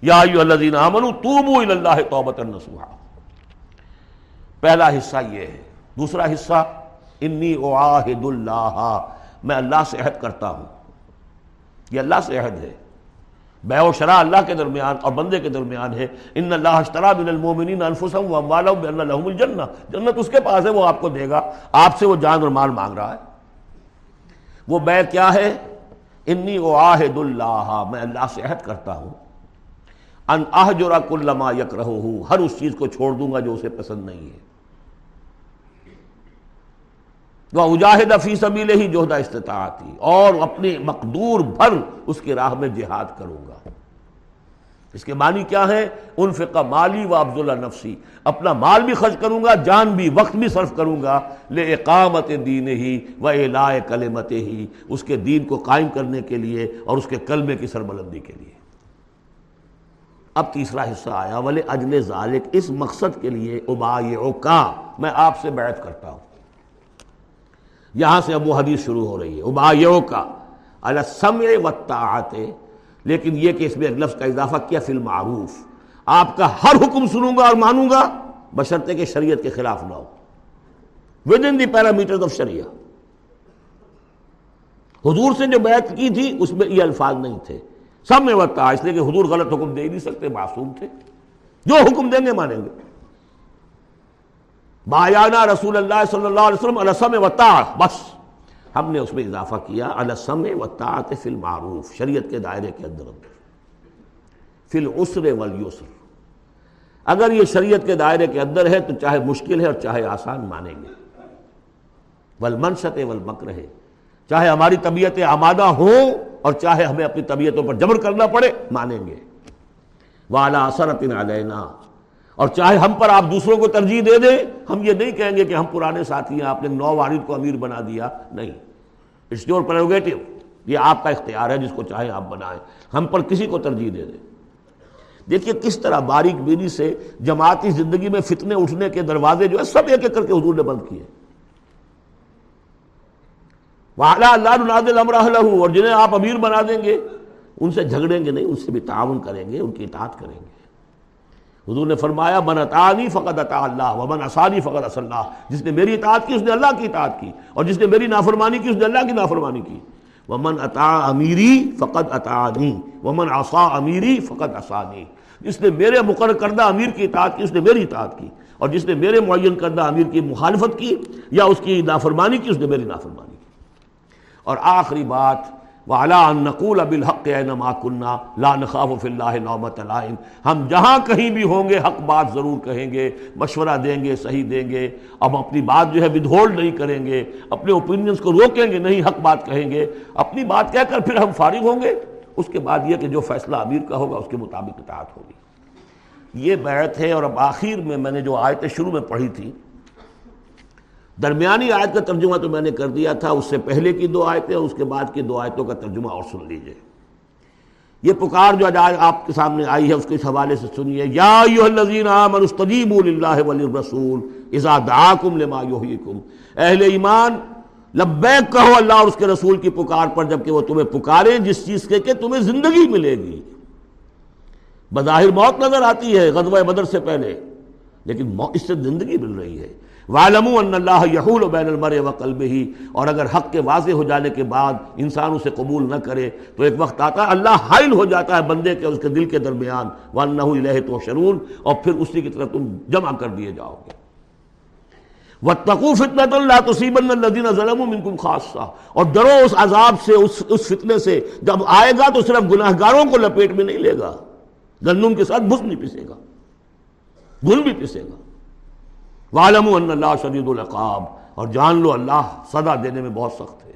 یا ایو الذین آمنوا، توبوا الی اللہ توبت النسوحا پہلا حصہ یہ ہے۔ دوسرا حصہ انی اعاہد اللہ میں اللہ سے عہد کرتا ہوں۔ یہ اللہ سے عہد ہے۔ بے و شرع اللہ کے درمیان اور بندے کے درمیان ہے۔ ان اللہ اشترا من المومنین انفسهم واموالهم بان لهم الجنہ۔ جنت اس کے پاس ہے، وہ آپ کو دے گا۔ آپ سے وہ جان اور مال مانگ رہا ہے۔ وہ بے کیا ہے؟ انی اعاہد اللہ میں اللہ سے عہد کرتا ہوں۔ ان احجر کل ما یکرہہ ہر اس چیز کو چھوڑ دوں گا جو اسے پسند نہیں ہے۔ وہ اجاہد فی سبیل ہی جوہدہ استطاعتی اور اپنی مقدور بھر اس کی راہ میں جہاد کروں گا۔ اس کے معنی کیا ہے؟ ان فقہ مالی و عبد اللہ نفسی۔ اپنا مال بھی خرچ کروں گا، جان بھی، وقت بھی صرف کروں گا۔ لے اقامت دین ہی و الا کلمت ہی اس کے دین کو قائم کرنے کے لیے اور اس کے کلمے کی سربلندی کے لیے۔ اب تیسرا حصہ آیا ولے اجل ذالک اس مقصد کے لیے ابا کا میں آپ سے بیعت کرتا ہوں۔ یہاں سے اب وہ حدیث شروع ہو رہی ہے۔ ابا کا السمع و لیکن یہ کہ اس میں ایک لفظ کا اضافہ کیا، فی المعروف۔ آپ کا ہر حکم سنوں گا اور مانوں گا، بشرطے کے شریعت کے خلاف نہ ہو۔ Within the parameter of sharia. حضور سے جو بیعت کی تھی، اس میں یہ الفاظ نہیں تھے۔ سب میں وقت اس لیے کہ حضور غلط حکم دے ہی نہیں سکتے، معصوم تھے۔ جو حکم دیں گے، مانیں گے۔ بایانہ رسول اللہ صلی اللہ علیہ وسلم السم وطا بس۔ ہم نے اس میں اضافہ کیا السم و طاعت فی المعروف، شریعت کے دائرے کے اندر۔ اندر فی العسر والیسر۔ اگر یہ شریعت کے دائرے کے اندر ہے تو چاہے مشکل ہے اور چاہے آسان مانیں گے۔ والمنشت والمکر ہے۔ چاہے ہماری طبیعتیں آمادہ ہوں اور چاہے ہمیں اپنی طبیعتوں پر جبر کرنا پڑے، مانیں گے۔ والا اثرت علینا اور چاہے ہم پر آپ دوسروں کو ترجیح دے دیں، ہم یہ نہیں کہیں گے کہ ہم پرانے ساتھی ہیں، آپ نے نو والد کو امیر بنا دیا۔ نہیں۔ اٹس یور پروگیٹو یہ آپ کا اختیار ہے، جس کو چاہے آپ بنائیں۔ ہم پر کسی کو ترجیح دے دیں۔ دیکھیے کس طرح باریک بینی سے جماعتی زندگی میں فتنے اٹھنے کے دروازے جو ہے سب ایک ایک کر کے حضور نے بند کیے۔ وعلا اللہ اور جنہیں آپ امیر بنا دیں گے، ان سے جھگڑیں گے نہیں، ان سے بھی تعاون کریں گے، ان کی اطاعت کریں گے۔ حضور نے فرمایا، من اطانی فقط اطاع اللہ ومن اسانی فقط اص اللہ. جس نے میری اطاعت کی، اس نے اللہ کی اطاعت کی، اور جس نے میری نافرمانی کی، اس نے اللہ کی نافرمانی کی. ومن اطاع امیری فقط اطاعنی ومن عصا امیری فقط اسانی جس نے میرے مقرر کردہ امیر کی اطاعت کی، اس نے میری اطاعت کی، اور جس نے میرے معین کردہ امیر کی مخالفت کی یا اس کی نافرمانی کی، اس نے میری نافرمانی کی. اور آخری بات وَعَلَىٰ أَن نَقُولَ بِالْحَقِّ أَيْنَمَا كُنَّا لَا نَخَافُ فِي اللَّهِ نَوْمَةَ لَائِمٍ ہم جہاں کہیں بھی ہوں گے، حق بات ضرور کہیں گے، مشورہ دیں گے، صحیح دیں گے۔ اب اپنی بات جو ہے ودھولڈ نہیں کریں گے، اپنے اوپینینز کو روکیں گے، نہیں حق بات کہیں گے۔ اپنی بات کہہ کر پھر ہم فارغ ہوں گے۔ اس کے بعد یہ کہ جو فیصلہ امیر کا ہوگا، اس کے مطابق اطاعت ہوگی۔ یہ بیعت ہے اور اب آخر میں میں نے جو آیتیں شروع میں پڑھی تھی درمیانی آیت کا ترجمہ تو میں نے کر دیا تھا، اس سے پہلے کی دو آیتیں اور اس کے بعد کی دو آیتوں کا ترجمہ اور سن لیجیے۔ یہ پکار جو آج آپ کے سامنے آئی ہے، اس کے اس حوالے سے سنیے۔ یا ایوہ الذین آمنوا استجیبوا للہ وللرسول اذا دعاکم لما یحییکم۔ اہل ایمان، لبیک کہو اللہ اور اس کے رسول کی پکار پر، جبکہ وہ تمہیں پکاریں جس چیز کے کہ تمہیں زندگی ملے گی۔ بظاہر موت نظر آتی ہے غزوہ بدر سے پہلے، لیکن اس سے زندگی مل رہی ہے۔ والم اللہ یحول بین المر و قلب ہی اور اگر حق کے واضح ہو جانے کے بعد انسان اسے قبول نہ کرے، تو ایک وقت آتا ہے اللہ حائل ہو جاتا ہے بندے کے اس کے دل کے درمیان۔ والنہ تو شرون اور پھر اسی کی طرف تم جمع کر دیے جاؤ گے۔ وَاتَّقُوا فِتْنَةً لَا تُصِيبَنَّ الَّذِينَ ظَلَمُوا مِنْكُمْ خَاصَّةً۔ اور ڈرو اس عذاب سے، اس اس فتنے سے۔ جب آئے گا تو صرف گناہگاروں کو لپیٹ میں نہیں لے گا۔ گندم کے ساتھ بھس نہیں پسے گا۔ گل بھی پسے گا۔ والم اللہ شدید العقاب اور جان لو اللہ سزا دینے میں بہت سخت ہے۔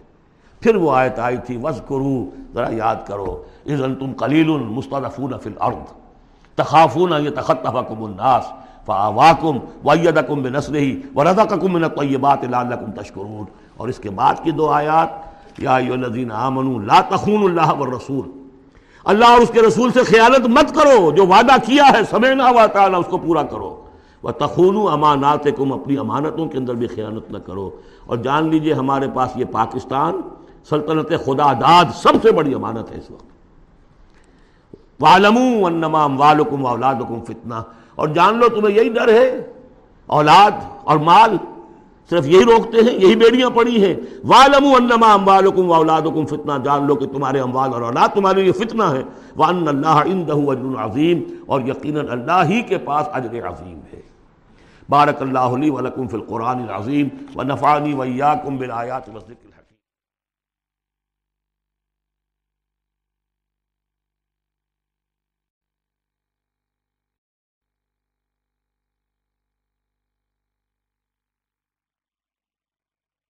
پھر وہ آیت آئی تھی وز کرو ذرا یاد کرو۔ اذن تم قلیل مستدفون فی الارض تخافون یہ تخطفکم الناس فآواکم ویدکم بنصرہی ورزقکم من الطیبات لعلکم تشکرون اور اس کے بعد کی دو آیات، یا ایو الذین آمنوا، لا تخون اللہ والرسول۔ اللہ اور اس کے رسول سے خیانت مت کرو، جو وعدہ کیا ہے، سمعنا و تعالی اس کو پورا کرو۔ وہ تخون امانات کم اپنی امانتوں کے اندر بھی خیانت نہ کرو۔ اور جان لیجیے، ہمارے پاس یہ پاکستان سلطنت خدا داد سب سے بڑی امانت ہے اس وقت۔ والم انما والم اولادکم فتنہ اور جان لو، تمہیں یہی ڈر ہے، اولاد اور مال صرف یہی روکتے ہیں، یہی بیڑیاں پڑی ہیں۔ والم انما اموالکم واولادکم فتنہ جان لو کہ تمہارے اموال اور اولاد تمہارے لیے فتنہ ہے۔ وان اللہ عندہ اجر عظیم اور یقیناً اللہ ہی کے پاس اجر عظیم ہے۔ بارک اللہ علی ولکم فی القرآن العظیم، ونفعنی ویاکم بالآیات والذکر